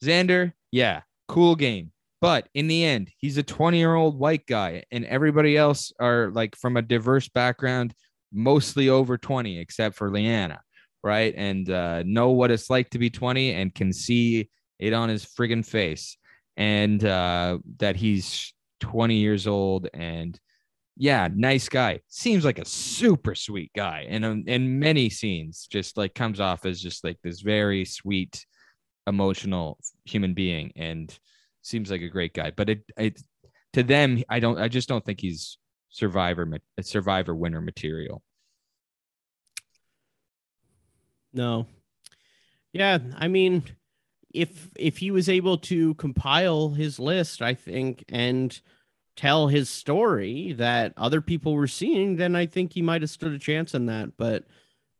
Xander, yeah, cool game. But in the end, he's a 20 year old white guy, and everybody else are like from a diverse background, mostly over 20, except for Liana, right? And uh, know what it's like to be 20 and can see it on his friggin' face. And uh, that he's 20 years old and yeah, nice guy. Seems like a super sweet guy. And um, in many scenes, just like comes off as just like this very sweet, emotional human being. And seems like a great guy, but it, it to them, I don't, I just don't think he's survivor, survivor winner material. No. Yeah, I mean, if if he was able to compile his list, I think, and tell his story that other people were seeing, then I think he might have stood a chance in that. But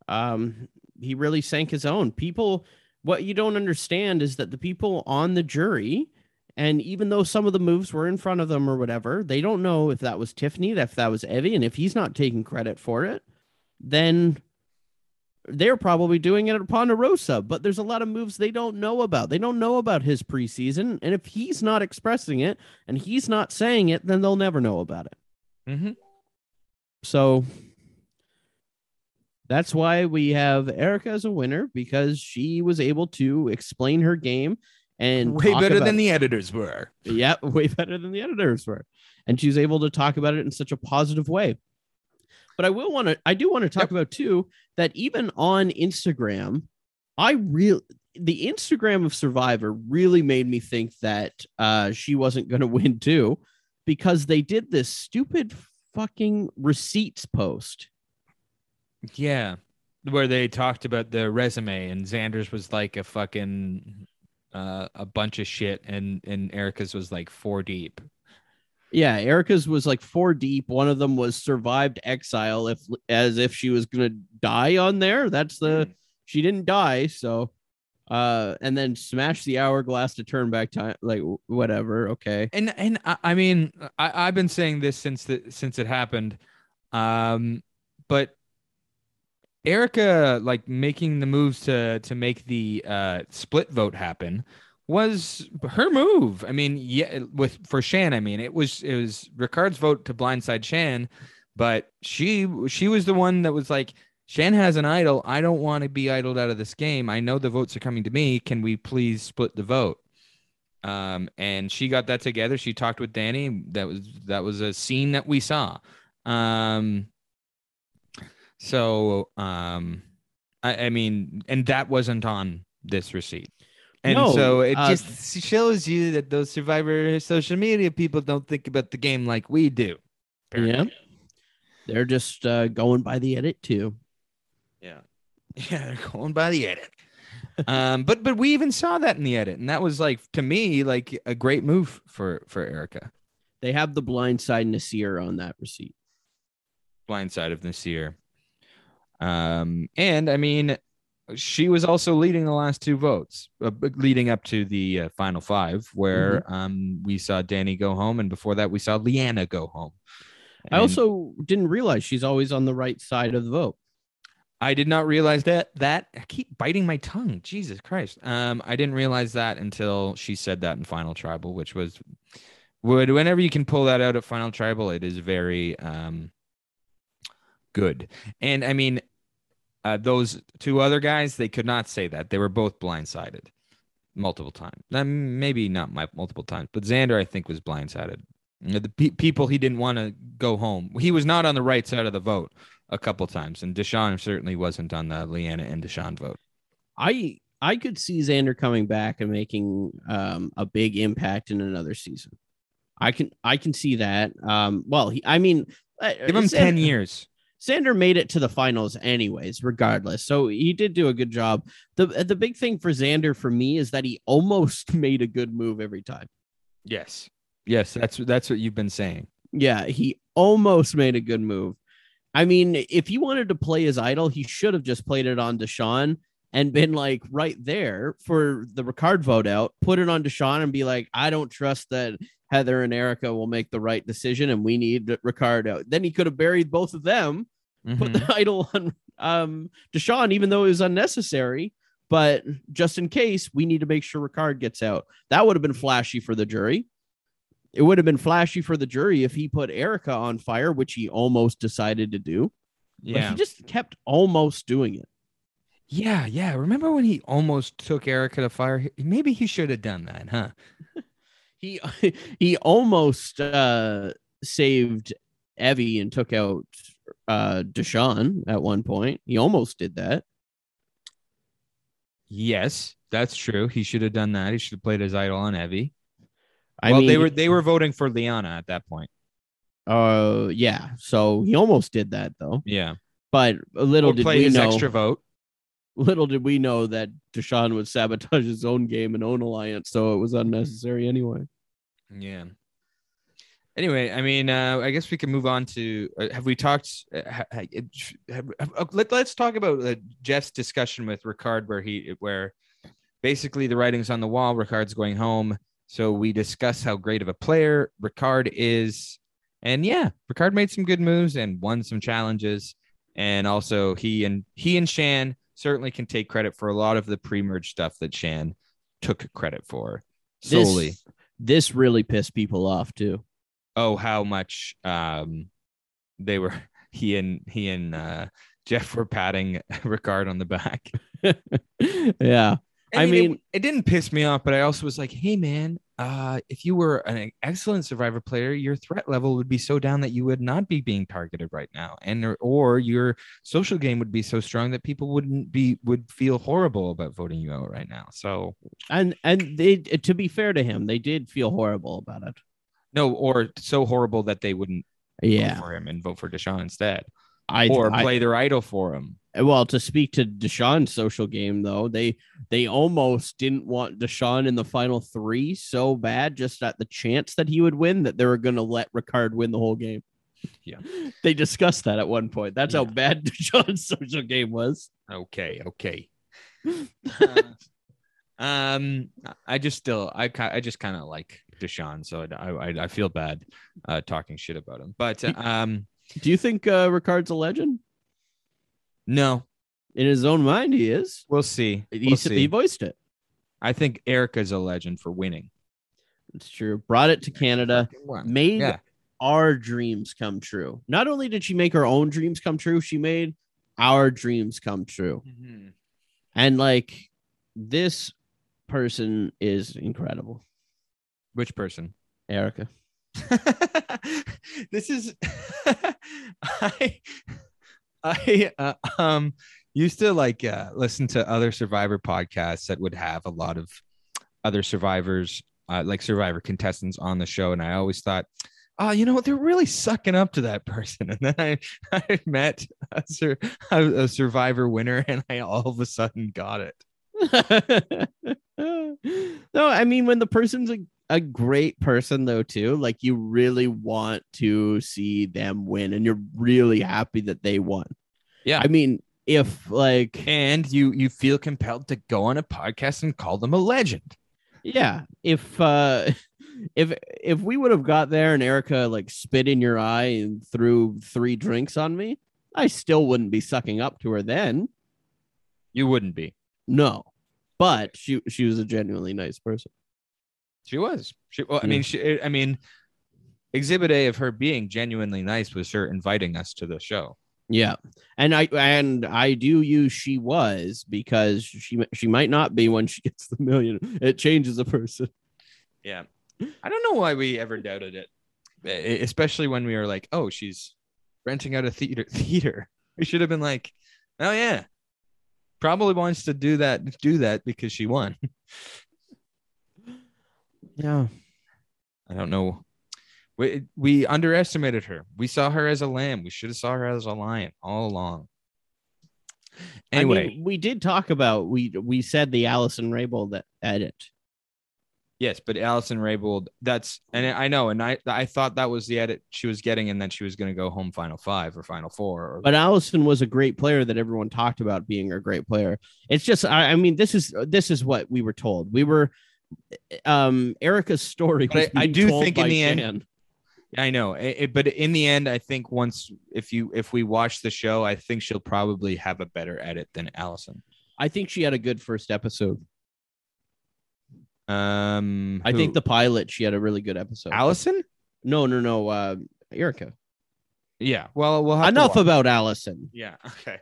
um, he really sank his own. People, what you don't understand is that the people on the jury, and even though some of the moves were in front of them or whatever, they don't know if that was Tiffany, if that was Evvie, and if he's not taking credit for it, then they're probably doing it at Ponderosa, but there's a lot of moves they don't know about. They don't know about his preseason. And if he's not expressing it and he's not saying it, then they'll never know about it. Mm-hmm. So that's why we have Erika as a winner because she was able to explain her game and Way better about- than the editors were. yeah, way better than the editors were. And she was able to talk about it in such a positive way. But I will want to, I do want to talk Yep. about too that even on Instagram, I real the Instagram of Survivor really made me think that uh, she wasn't going to win too, because they did this stupid fucking receipts post. Yeah. where they talked about the resume and Xander's was like a fucking uh, a bunch of shit and and Erika's was like four deep. Yeah, Erika's was like four deep. One of them was survived exile, if as if she was gonna die on there. That's the she didn't die, so uh, and then smash the hourglass to turn back time. Like whatever, okay. And and I, I mean I, I've been saying this since the since it happened, um, but Erika like making the moves to to make the uh, split vote happen was her move. I mean, yeah, with for Shan, I mean, it was it was Ricard's vote to blindside Shan, but she she was the one that was like, Shan has an idol. I don't want to be idled out of this game. I know the votes are coming to me. Can we please split the vote? Um, and she got that together. She talked with Danny. That was that was a scene that we saw. Um, so um, I, I mean, and that wasn't on this receipt. And No, so it uh, just shows you that those survivor social media people don't think about the game like we do. Yeah, they're just uh, going by the edit too. Yeah. Yeah, they're going by the edit. um, but but we even saw that in the edit, and that was like to me like a great move for for Erika. They have the blind blindside Naseer on that receipt. Blind side of Naseer. Um, and I mean, she was also leading the last two votes, uh, leading up to the uh, final five, where um we saw Danny go home, and before that we saw Liana go home. I also didn't realize she's always on the right side of the vote. I did not realize that that I keep biting my tongue. Jesus Christ. Um, I didn't realize that until she said that in Final Tribal, which was would whenever you can pull that out at Final Tribal, it is very um good. And I mean, uh, those two other guys, they could not say that. They were both blindsided multiple times. Maybe not my multiple times, but Xander, I think, was blindsided. You know, The pe- people he didn't want to go home. He was not on the right side of the vote a couple times, and Deshawn certainly wasn't on the Liana and Deshawn vote. I I could see Xander coming back and making um, a big impact in another season. I can I can see that. Um, well, he, I mean, uh, Give him Xander- ten years. Xander made it to the finals anyways, regardless. So he did do a good job. The the big thing for Xander for me is that he almost made a good move every time. Yes, yes, that's that's what you've been saying. Yeah, he almost made a good move. I mean, if he wanted to play his idol, he should have just played it on Deshawn and been like right there for the Ricard vote out, put it on Deshawn and be like, I don't trust that Heather and Erika will make the right decision and we need Ricardo. Then he could have buried both of them put Mhm. the idol on um Deshawn, even though it was unnecessary. But just in case, we need to make sure Ricard gets out. That would have been flashy for the jury. It would have been flashy for the jury if he put Erika on fire, which he almost decided to do. But Yeah, he just kept almost doing it. yeah, yeah. Remember when he almost took Erika to fire? Maybe he should have done that, huh? He he almost uh saved Evvie and took out uh Deshawn at one point. He almost did that. Yes, that's true. He should have done that. He should have played his idol on Evvie. I well, mean, they were they were voting for Liana at that point. uh yeah. So he almost did that though. Yeah, But a little did play we his know extra vote. Little did we know that Deshawn would sabotage his own game and own alliance, so it was unnecessary anyway. Yeah. Anyway, I mean, uh, I guess we can move on to. Uh, have we talked? Uh, ha- ha- have- uh, let, let's talk about uh, Jeff's discussion with Ricard, where he, where basically the writing's on the wall. Ricard's going home, so we discuss how great of a player Ricard is, and yeah, Ricard made some good moves and won some challenges, and also he and he and Shan certainly can take credit for a lot of the pre-merge stuff that Shan took credit for This- solely. This really pissed people off too. oh how much um they were he and he and uh Jeff were patting Ricard on the back. yeah. I it- mean- it, didn't piss me off, but I also was like, hey man, uh if you were an excellent survivor player, your threat level would be so down that you would not be being targeted right now. And or, or your social game would be so strong that people wouldn't be would feel horrible about voting you out right now. So And and they to be fair to him, they did feel horrible about it. no, or so horrible that they wouldn't vote Yeah. for him and vote for Deshawn instead. I or I- play their idol for him. Well to speak to Deshawn's social game though, they they almost didn't want Deshawn in the final three so bad, just at the chance that he would win, that they were going to let Ricard win the whole game. Yeah. they discussed that at one point. That's how bad Deshawn's social game was. Okay, okay. um, I just still, I, I just kind of like Deshawn, so I, I, I feel bad uh, talking shit about him. But um, Do you think uh, Ricard's a legend? No, In his own mind, he is. we'll see. He, We'll see. he voiced it. I think Erika's a legend for winning. It's true. Brought it to Canada. Made Yeah. our dreams come true. Not only did she make her own dreams come true, she made our dreams come true. Mm-hmm. And like this person is incredible. Which person? Erika. this is I I uh, um used to like uh, listen to other survivor podcasts that would have a lot of other survivors uh, like survivor contestants on the show and I always thought oh you know what? They're really sucking up to that person. And then I I met a, sur- a, survivor winner and I all of a sudden got it. No, I mean when the person's a, a great person though too, like you really want to see them win and you're really happy that they won. Yeah. I mean, if like and you you feel compelled to go on a podcast and call them a legend yeah, if uh if if we would have got there and Erika like spit in your eye and threw three drinks on me, I still wouldn't be sucking up to her then. you wouldn't be No. But she she was a genuinely nice person. She was. She. Well, I mean, she. I mean, Exhibit A of her being genuinely nice was her inviting us to the show. Yeah, and I and I do use she was because she she might not be when she gets the million. It changes a person. Yeah. I don't know why we ever doubted it, especially when we were like, "Oh, she's renting out a theater." Theater. We should have been like, "Oh yeah, probably wants to do that. Do that because she won." Yeah, I don't know. We we underestimated her. We saw her as a lamb. We should have saw her as a lion all along. Anyway, I mean, we did talk about we we said the Allison Raybould that edit. Yes, but Allison Raybould, that's and I know, and I I thought that was the edit she was getting, and then she was going to go home final five or final four. Or, But Allison was a great player that everyone talked about being a great player. It's just I, I mean this is this is what we were told. We were um Erika's story. I- I do think in the end- Shan. I know, it, it- but in the end, I think once if you if we watch the show, I think she'll probably have a better edit than Allison. I think she had a good first episode. Um, I think the pilot she had a really good episode. Allison. No, no, no. Uh, Erika. Yeah, well, we'll have Enough about Allison. Yeah, okay,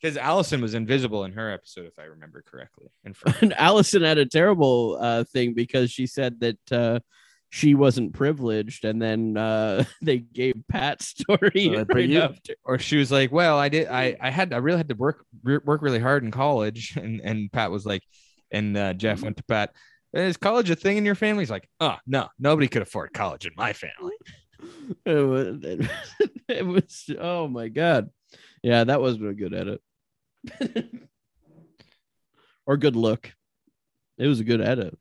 because Allison was invisible in her episode, if I remember correctly. And for, And Allison had a terrible uh, thing because she said that uh, she wasn't privileged, and then uh, they gave Pat's story Uh, right you- after. or she was like, "Well, I did. I I had. I really had to work re- work really hard in college." And and Pat was like, and uh, Jeff went to Pat. Is college a thing in your family? He's like, "Oh no, nobody could afford college in my family." It was, it was oh my god, yeah, that wasn't a good edit or good look. It was a good edit.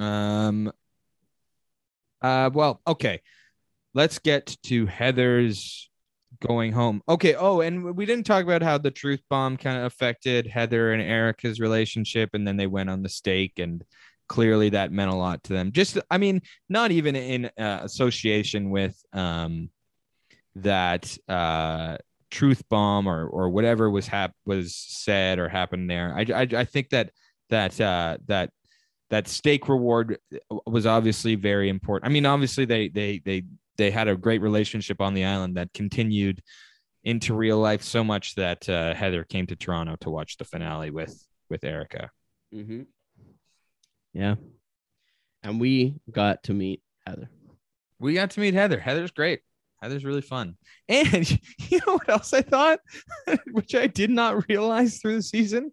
Um. Uh. Well. Okay. Let's get to Heather's going home. Okay. Oh, and we didn't talk about how the truth bomb kind of affected Heather and Erika's relationship, and then they went on the stake, and clearly that meant a lot to them. Just, I mean, not even in uh, association with um that uh truth bomb or or whatever was hap- was said or happened there. I I, I think that that uh that that stake reward was obviously very important. I mean, obviously they they they they had a great relationship on the island that continued into real life so much that uh, Heather came to Toronto to watch the finale with with Erika. Mm-hmm. Yeah, and we got to meet Heather. We got to meet Heather. Heather's great. Heather's really fun. And you know what else I thought, which I did not realize through the season?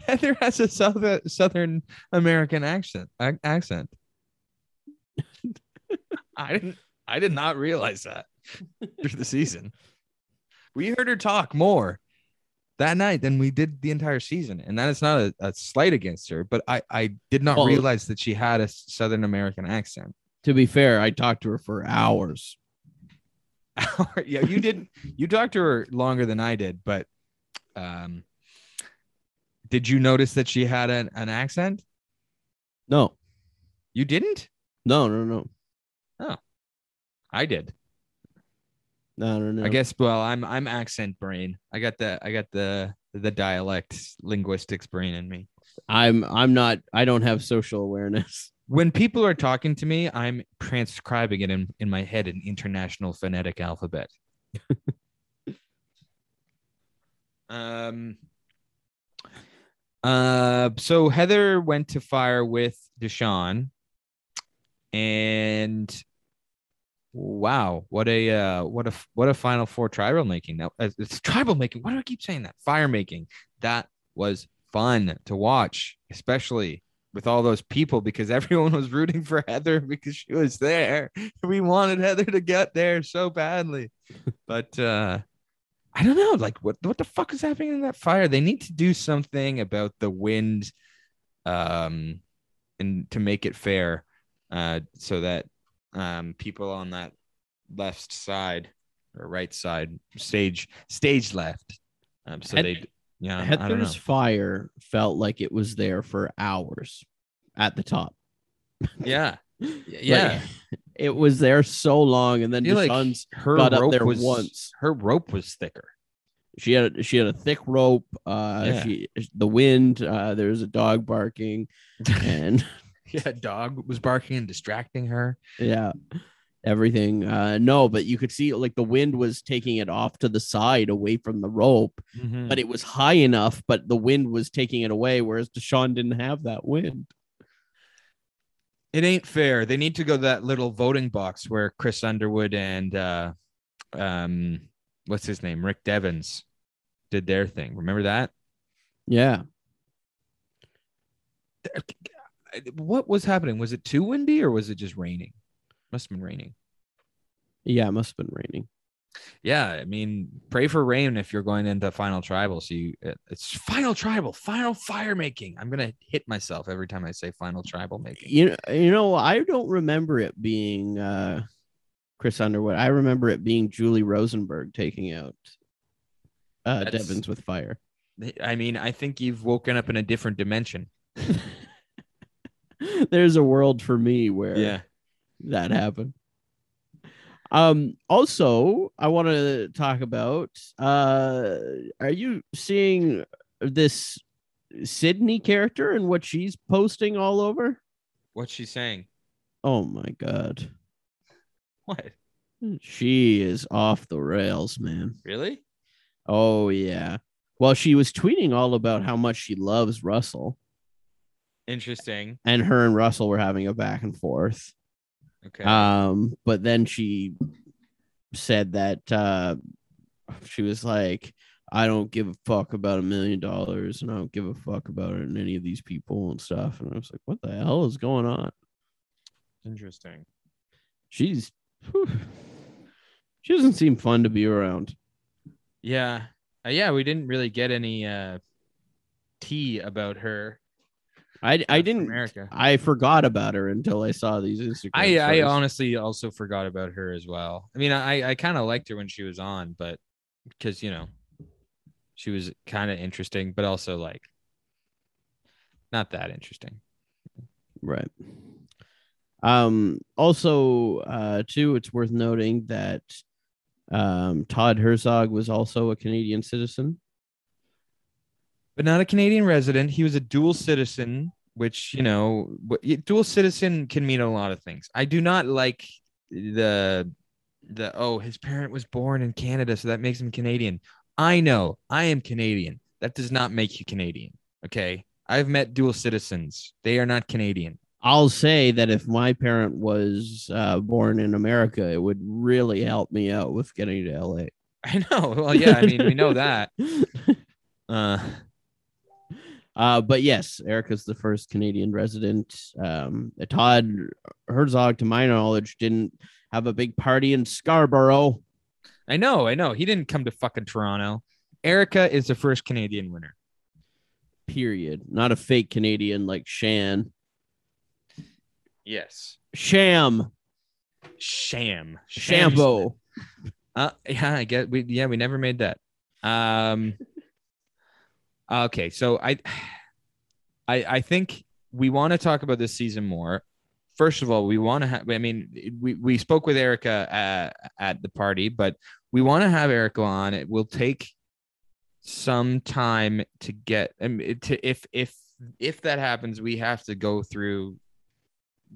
Heather has a southern Southern American accent. ac- Accent. I didn't. I did not realize that through the season. we heard her talk more that night than we did the entire season, and that is not a, a slight against her. But I I did not Well- realize that she had a Southern American accent. To be fair, I talked to her for hours. yeah, you did. You talked to her longer than I did, but um, did you notice that she had an, an accent? No, You didn't? no, no, no, Oh, I did. No, no, no. I guess. Well, I'm I'm accent brain. I got the I got the the dialect linguistics brain in me. I'm I'm not. I don't have social awareness. When people are talking to me, I'm transcribing it in, in my head in international phonetic alphabet. um. Uh. So Heather went to fire with Deshawn, and wow, what a uh, what a what a final four tribal making. Now it's tribal making. Why do I keep saying that? Fire making. That was fun to watch, especially with all those people because everyone was rooting for Heather because she was there. We wanted Heather to get there so badly. But uh I don't know, like what what the fuck is happening in that fire? They need to do something about the wind um and to make it fair uh so that um people on that left side or right side stage stage left um so they yeah I don't know. Heather's fire felt like it was there for hours at the top. yeah Like, yeah it was there so long, and then feel like her got up there was once. her rope was thicker. She had she had a thick rope. Uh, Yeah. she the wind. Uh, there was a dog barking, and Yeah, dog was barking and distracting her. yeah, everything. Uh, no, but you could see like the wind was taking it off to the side, away from the rope. Mm-hmm. But it was high enough, but the wind was taking it away, whereas Deshawn didn't have that wind. It ain't fair. They need to go to that little voting box where Chris Underwood and uh um what's his name? Rick Devens did their thing. Remember that? Yeah, What was happening? Was it too windy or was it just raining? Must have been raining. yeah, it must have been raining. Yeah, I mean, pray for rain if you're going into final tribal. So you, it- it's final tribal, final fire making. I'm gonna hit myself every time I say final tribal making. You know, you know, I don't remember it being uh Chris Underwood. I remember it being Julie Rosenberg taking out uh Devens with fire. I mean, I think you've woken up in a different dimension. There's a world for me where that happened. Um also I want to talk about uh are you seeing this Sydney character and what she's posting all over? What's she saying? Oh my god. What? She is off the rails, man. Really? Oh yeah. Well, she was tweeting all about how much she loves Russell, Interesting. and her and Russell were having a back and forth. Okay. Um, but then she said that uh she was like, I don't give a fuck about a million dollars, and I don't give a fuck about it and any of these people and stuff. And I was like, what the hell is going on? Interesting. She's whew. she doesn't seem fun to be around. Yeah. Uh, yeah, we didn't really get any uh tea about her. I I didn't America. I forgot about her until I saw these Instagram. I I honestly also forgot about her as well. I mean, I I kind of liked her when she was on, but because you know she was kind of interesting, but also like not that interesting. Right. Um, also, uh, too, it's worth noting that um, Todd Herzog was also a Canadian citizen. but not a Canadian resident. He was a dual citizen, which you know, dual citizen can mean a lot of things. I do not like the the oh, his parent was born in Canada, so that makes him Canadian. I know I am Canadian. That does not make you Canadian. Okay, I've met dual citizens. They are not Canadian. I'll say that if my parent was uh, born in America, it would really help me out with getting to LA. I know. Well, yeah, I mean, we know that. Uh, Uh, but yes, Erika's the first Canadian resident. Um, Todd Herzog, to my knowledge, didn't have a big party in Scarborough. I know, I know. He didn't come to fucking Toronto. Erika is the first Canadian winner. Period. Not a fake Canadian like Shan. Yes. Sham. Sham. Shambo. Uh, yeah, I get we yeah, we never made that. Um okay, so I I I think we want to talk about this season more. First of all, we want to have I mean, we we spoke with Erika at, at the party, but we want to have Erika on. It will take some time to get I mean, to if if if that happens, we have to go through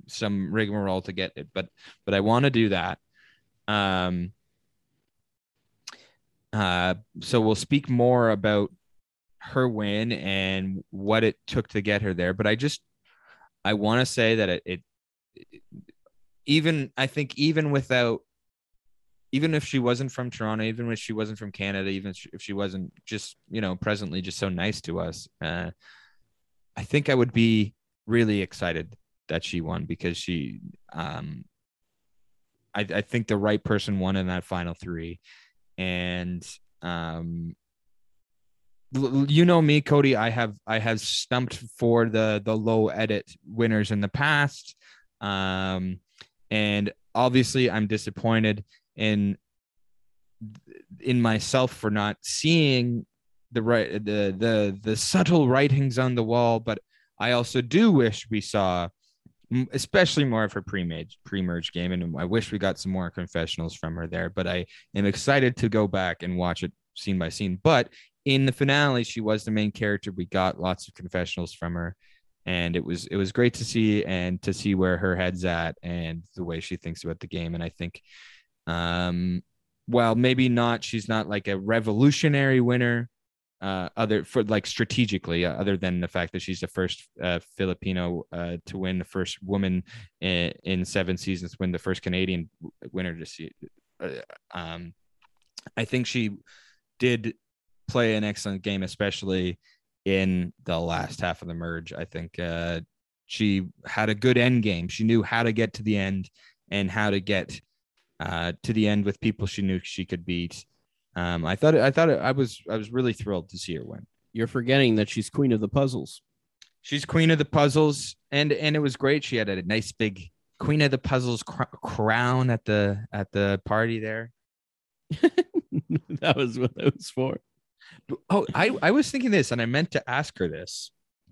some rigmarole to get it, but but I want to do that. Um uh, so we'll speak more about her win and what it took to get her there. But I just I want to say that it, it, even I think even without even if she wasn't from Toronto, even if she wasn't from Canada, even if she wasn't just you know presently just so nice to us, uh, I think I would be really excited that she won because she um I, I think the right person won in that final three and um you know me cody i have i have stumped for the the low edit winners in the past. Um and obviously i'm disappointed in in myself for not seeing the right the the the subtle writings on the wall. But i also do wish we saw especially more of her pre-merge pre-merge game. And i wish we got some more confessionals from her there. But i am excited to go back and watch it scene by scene. But in the finale she was the main character we got lots of confessionals from her and it was it was great to see and to see where her head's at and the way she thinks about the game and i think um well maybe not she's not like a revolutionary winner uh, other for like strategically, uh, other than the fact that she's the first uh, Filipino uh, to win, the first woman in, in, seven seasons, win the first Canadian winner to see. Uh, um, I think she did play an excellent game, especially in the last half of the merge. I think uh, she had a good end game. She knew how to get to the end and how to get to the end with people she knew she could beat. Um, I thought I thought I was I was really thrilled to see her win. You're forgetting that she's queen of the puzzles. She's queen of the puzzles, and and it was great. She had a nice big queen of the puzzles cr- crown at the at the party there. that was what that was for. Oh, I I was thinking this, and I meant to ask her this,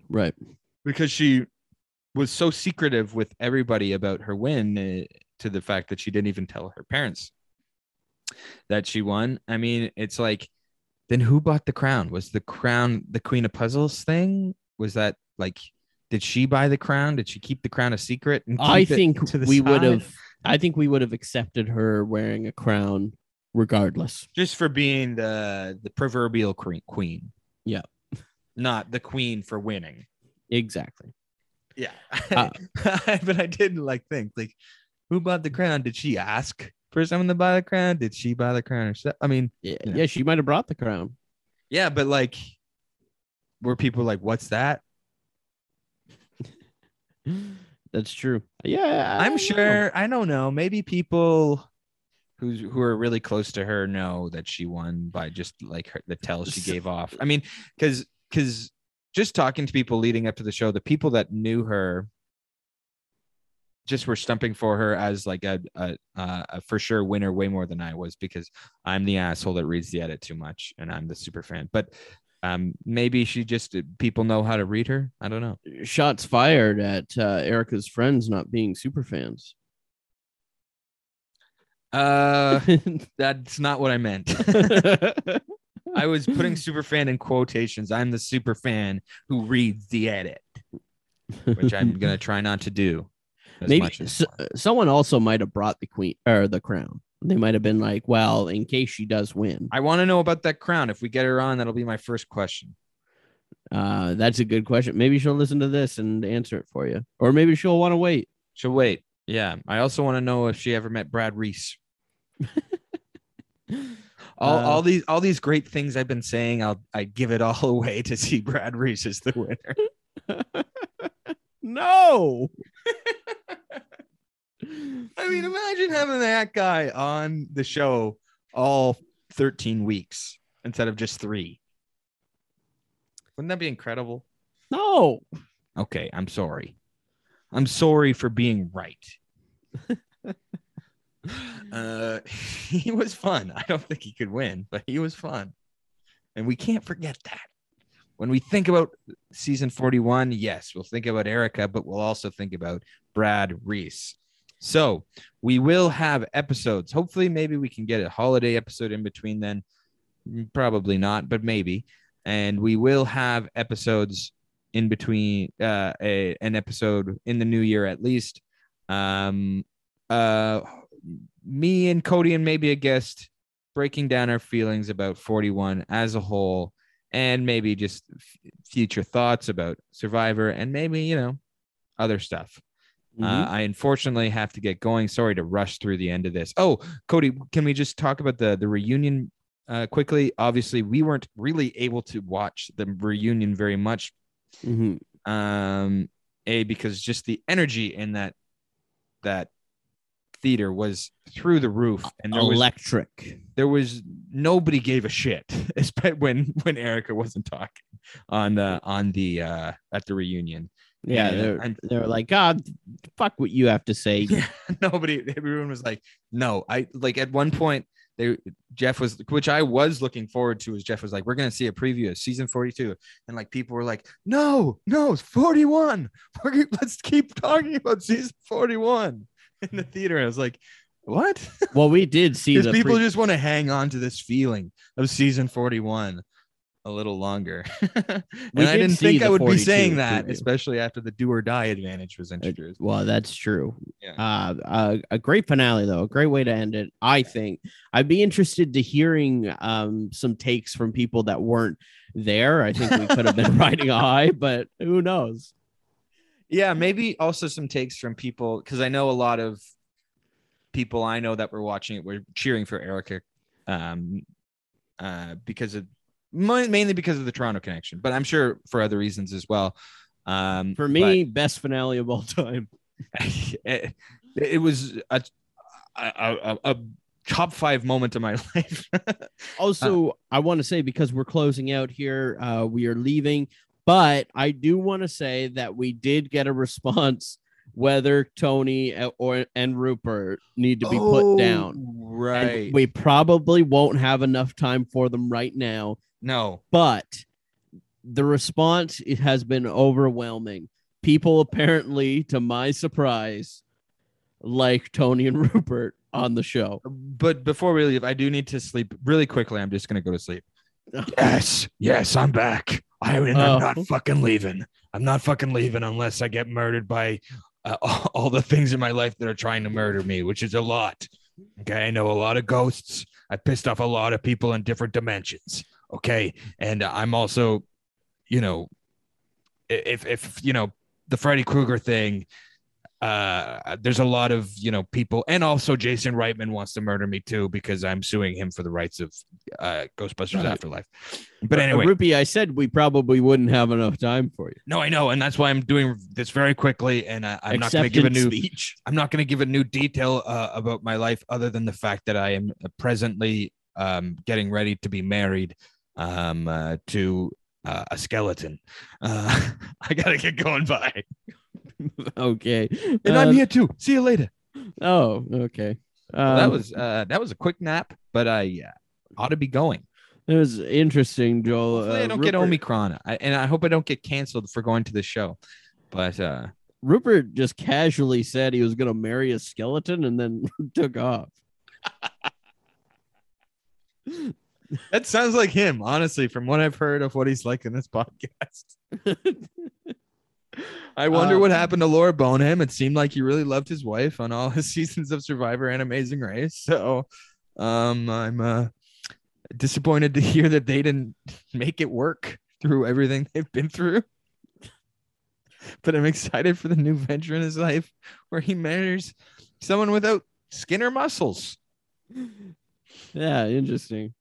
right? Because she was so secretive with everybody about her win, uh, to the fact that she didn't even tell her parents that she won. I mean, it's like, then who bought the crown? Was the crown the Queen of Puzzles thing? Was that like, did she buy the crown? Did she keep the crown a secret? I think we would have. I think we would have accepted her wearing a crown regardless, just for being the the proverbial queen. Yeah, not the queen for winning. Exactly. Yeah, uh, but I didn't like think like, who bought the crown? Did she ask? for someone to buy the crown? Did she buy the crown herself? I mean, yeah, you know. yeah, she might have brought the crown. Yeah, but like, were people like, "What's that?" That's true. Yeah, I am sure. Know. I don't know. Maybe people who who are really close to her know that she won by just like her, the tell she gave off. I mean, because because just talking to people leading up to the show, the people that knew her just were stumping for her as like a, a, a, for sure winner way more than I was because I'm the asshole that reads the edit too much and I'm the super fan. But um, maybe she just people know how to read her. I don't know. Shots fired at uh, Erika's friends not being super fans. Uh, that's not what I meant. I was putting super fan in quotations. I'm the super fan who reads the edit, which I'm gonna try not to do. Maybe so, someone also might have brought the queen or the crown. They might have been like, well, in case she does win. I want to know about that crown. If we get her on, that'll be my first question. Uh, that's a good question. Maybe she'll listen to this and answer it for you, or maybe she'll want to wait. She'll wait. Yeah. I also want to know if she ever met Brad Reese. all, uh, all these all these great things I've been saying, I'll I give it all away to see Brad Reese as the winner. no. I mean, imagine having that guy on the show all 13 weeks instead of just three. Wouldn't that be incredible? No. Okay, I'm sorry. I'm sorry for being right. uh, he was fun. I don't think he could win, but he was fun. And we can't forget that. When we think about season 41, yes, we'll think about Erika, but we'll also think about Brad Reese. So we will have episodes. Hopefully, maybe we can get a holiday episode in between then. Probably not, but maybe. And we will have episodes in between uh a, an episode in the new year at least um uh me and cody and maybe a guest breaking down our feelings about 41 as a whole and maybe just f- future thoughts about survivor and maybe you know other stuff. Uh, i unfortunately have to get going. Sorry to rush through the end of this. Oh cody can we just talk about the the reunion uh, quickly? Obviously we weren't really able to watch the reunion very much. Mhm. um a because just the energy in that that theater was through the roof and there was Electric. there was nobody gave a shit when when erika wasn't talking on the on the uh at the reunion Yeah, Yeah, they're, and- they're like, God, fuck what you have to say. yeah nobody everyone was like no i like at one point they jeff was which i was looking forward to is jeff was like we're gonna see a preview of season 42 and like people were like no no it's 41 we're, let's keep talking about season 41 in the theater and i was like what? Well, we did see the people pre- just want to hang on to this feeling of season 41 a little longer and We i did didn't think i would be saying that preview. especially after the do or die advantage was introduced Well, that's true. Yeah. Uh, uh, a great finale, though. A great way to end it. I think. I'd be interested to hearing um, some takes from people that weren't there. I think we could have been riding high, but who knows? Yeah, maybe also some takes from people because I know a lot of people I know that were watching it were cheering for Erika, um, uh, because of mainly because of the Toronto connection, but I'm sure for other reasons as well. Um, For me, best finale of all time. it, it was a, a, a, a top five moment of my life. Also, I want to say because we're closing out here, uh, we are leaving, but I do want to say that we did get a response whether Tony uh, or and Rupert need to be put down. And Oh, right? we probably won't have enough time for them right now, no, but the response it has been overwhelming. People apparently, to my surprise, like Tony and Rupert on the show. but before we leave, I do need to sleep really quickly. I'm just gonna go to sleep. Yes, yes, I'm back. I and Oh. I'm not fucking leaving. I'm not fucking leaving unless I get murdered by uh, all, all the things in my life that are trying to murder me, which is a lot. Okay, I know a lot of ghosts. I pissed off a lot of people in different dimensions. Okay, and I'm also, you know, if if you know the Freddy Krueger thing. Uh, there's a lot of you know people, and also Jason Reitman wants to murder me too because I'm suing him for the rights of uh, Ghostbusters Right. Afterlife. But anyway, Rupee, I said we probably wouldn't have enough time for you. no, I know, and that's why I'm doing this very quickly, and I, I'm not going to give a new. speech. I'm not going to give a new detail uh, about my life other than the fact that I am presently um, getting ready to be married um, uh, to uh, a skeleton. Uh, I got to get going. Bye. Okay. And Uh, I'm here too. See you later. Oh, okay. Well, that Um, was uh, that was a quick nap, but I uh, ought to be going. it was interesting, Joel. Hopefully, I Uh, don't get Omicron, I, and I hope I don't get canceled for going to the show. But uh, Rupert just casually said he was going to marry a skeleton and then took off. That sounds like him, honestly, from what I've heard of what he's like in this podcast. I wonder Uh, what happened to Laura Boneham. It seemed like he really loved his wife on all his seasons of Survivor and Amazing Race. So um, I'm uh, disappointed to hear that they didn't make it work through everything they've been through. But I'm excited for the new venture in his life where he marries someone without skin or muscles. Yeah, interesting.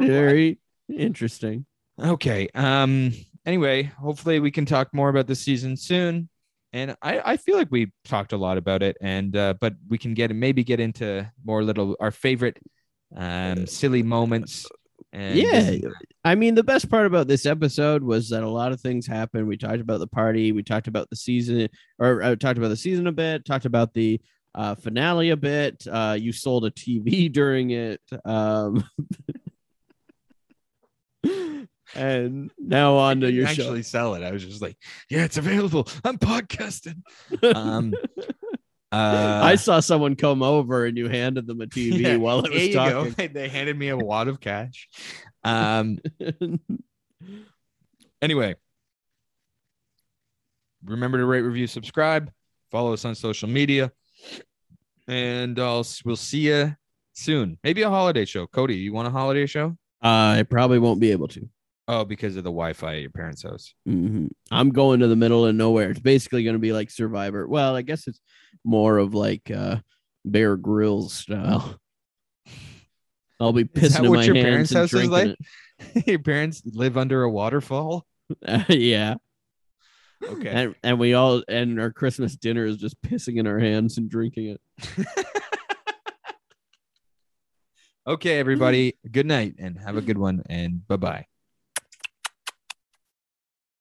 Very interesting. Okay. Um. Anyway, hopefully we can talk more about the season soon. And I, I feel like we talked a lot about it, and uh, but we can get maybe get into more little our favorite um, silly moments. And yeah. I mean, the best part about this episode was that a lot of things happened. We talked about the party, we talked about the season, or uh, talked about the season a bit, talked about the uh, finale a bit. Uh, you sold a TV during it. Um, and now on to your show. actually sell it. I was just like, yeah, it's available. I'm podcasting. Um, uh, I saw someone come over and you handed them a TV Yeah, while it was talking. They handed me a wad of cash. Um, anyway, remember to rate, review, subscribe, follow us on social media, and I'll we'll see you soon. Maybe a holiday show. Cody, you want a holiday show? I probably won't be able to. Oh, because of the Wi-Fi at your parents' house. Mhm. I'm going to the middle of nowhere. It's basically going to be like Survivor. Well, I guess it's more of like uh, Bear Grylls style. I'll be Is that pissing in what my your hands parents' house is like? your parents live under a waterfall. it. yeah, Okay. and and we all and our Christmas dinner is just pissing in our hands and drinking it. okay, everybody. Good night and have a good one. And bye bye.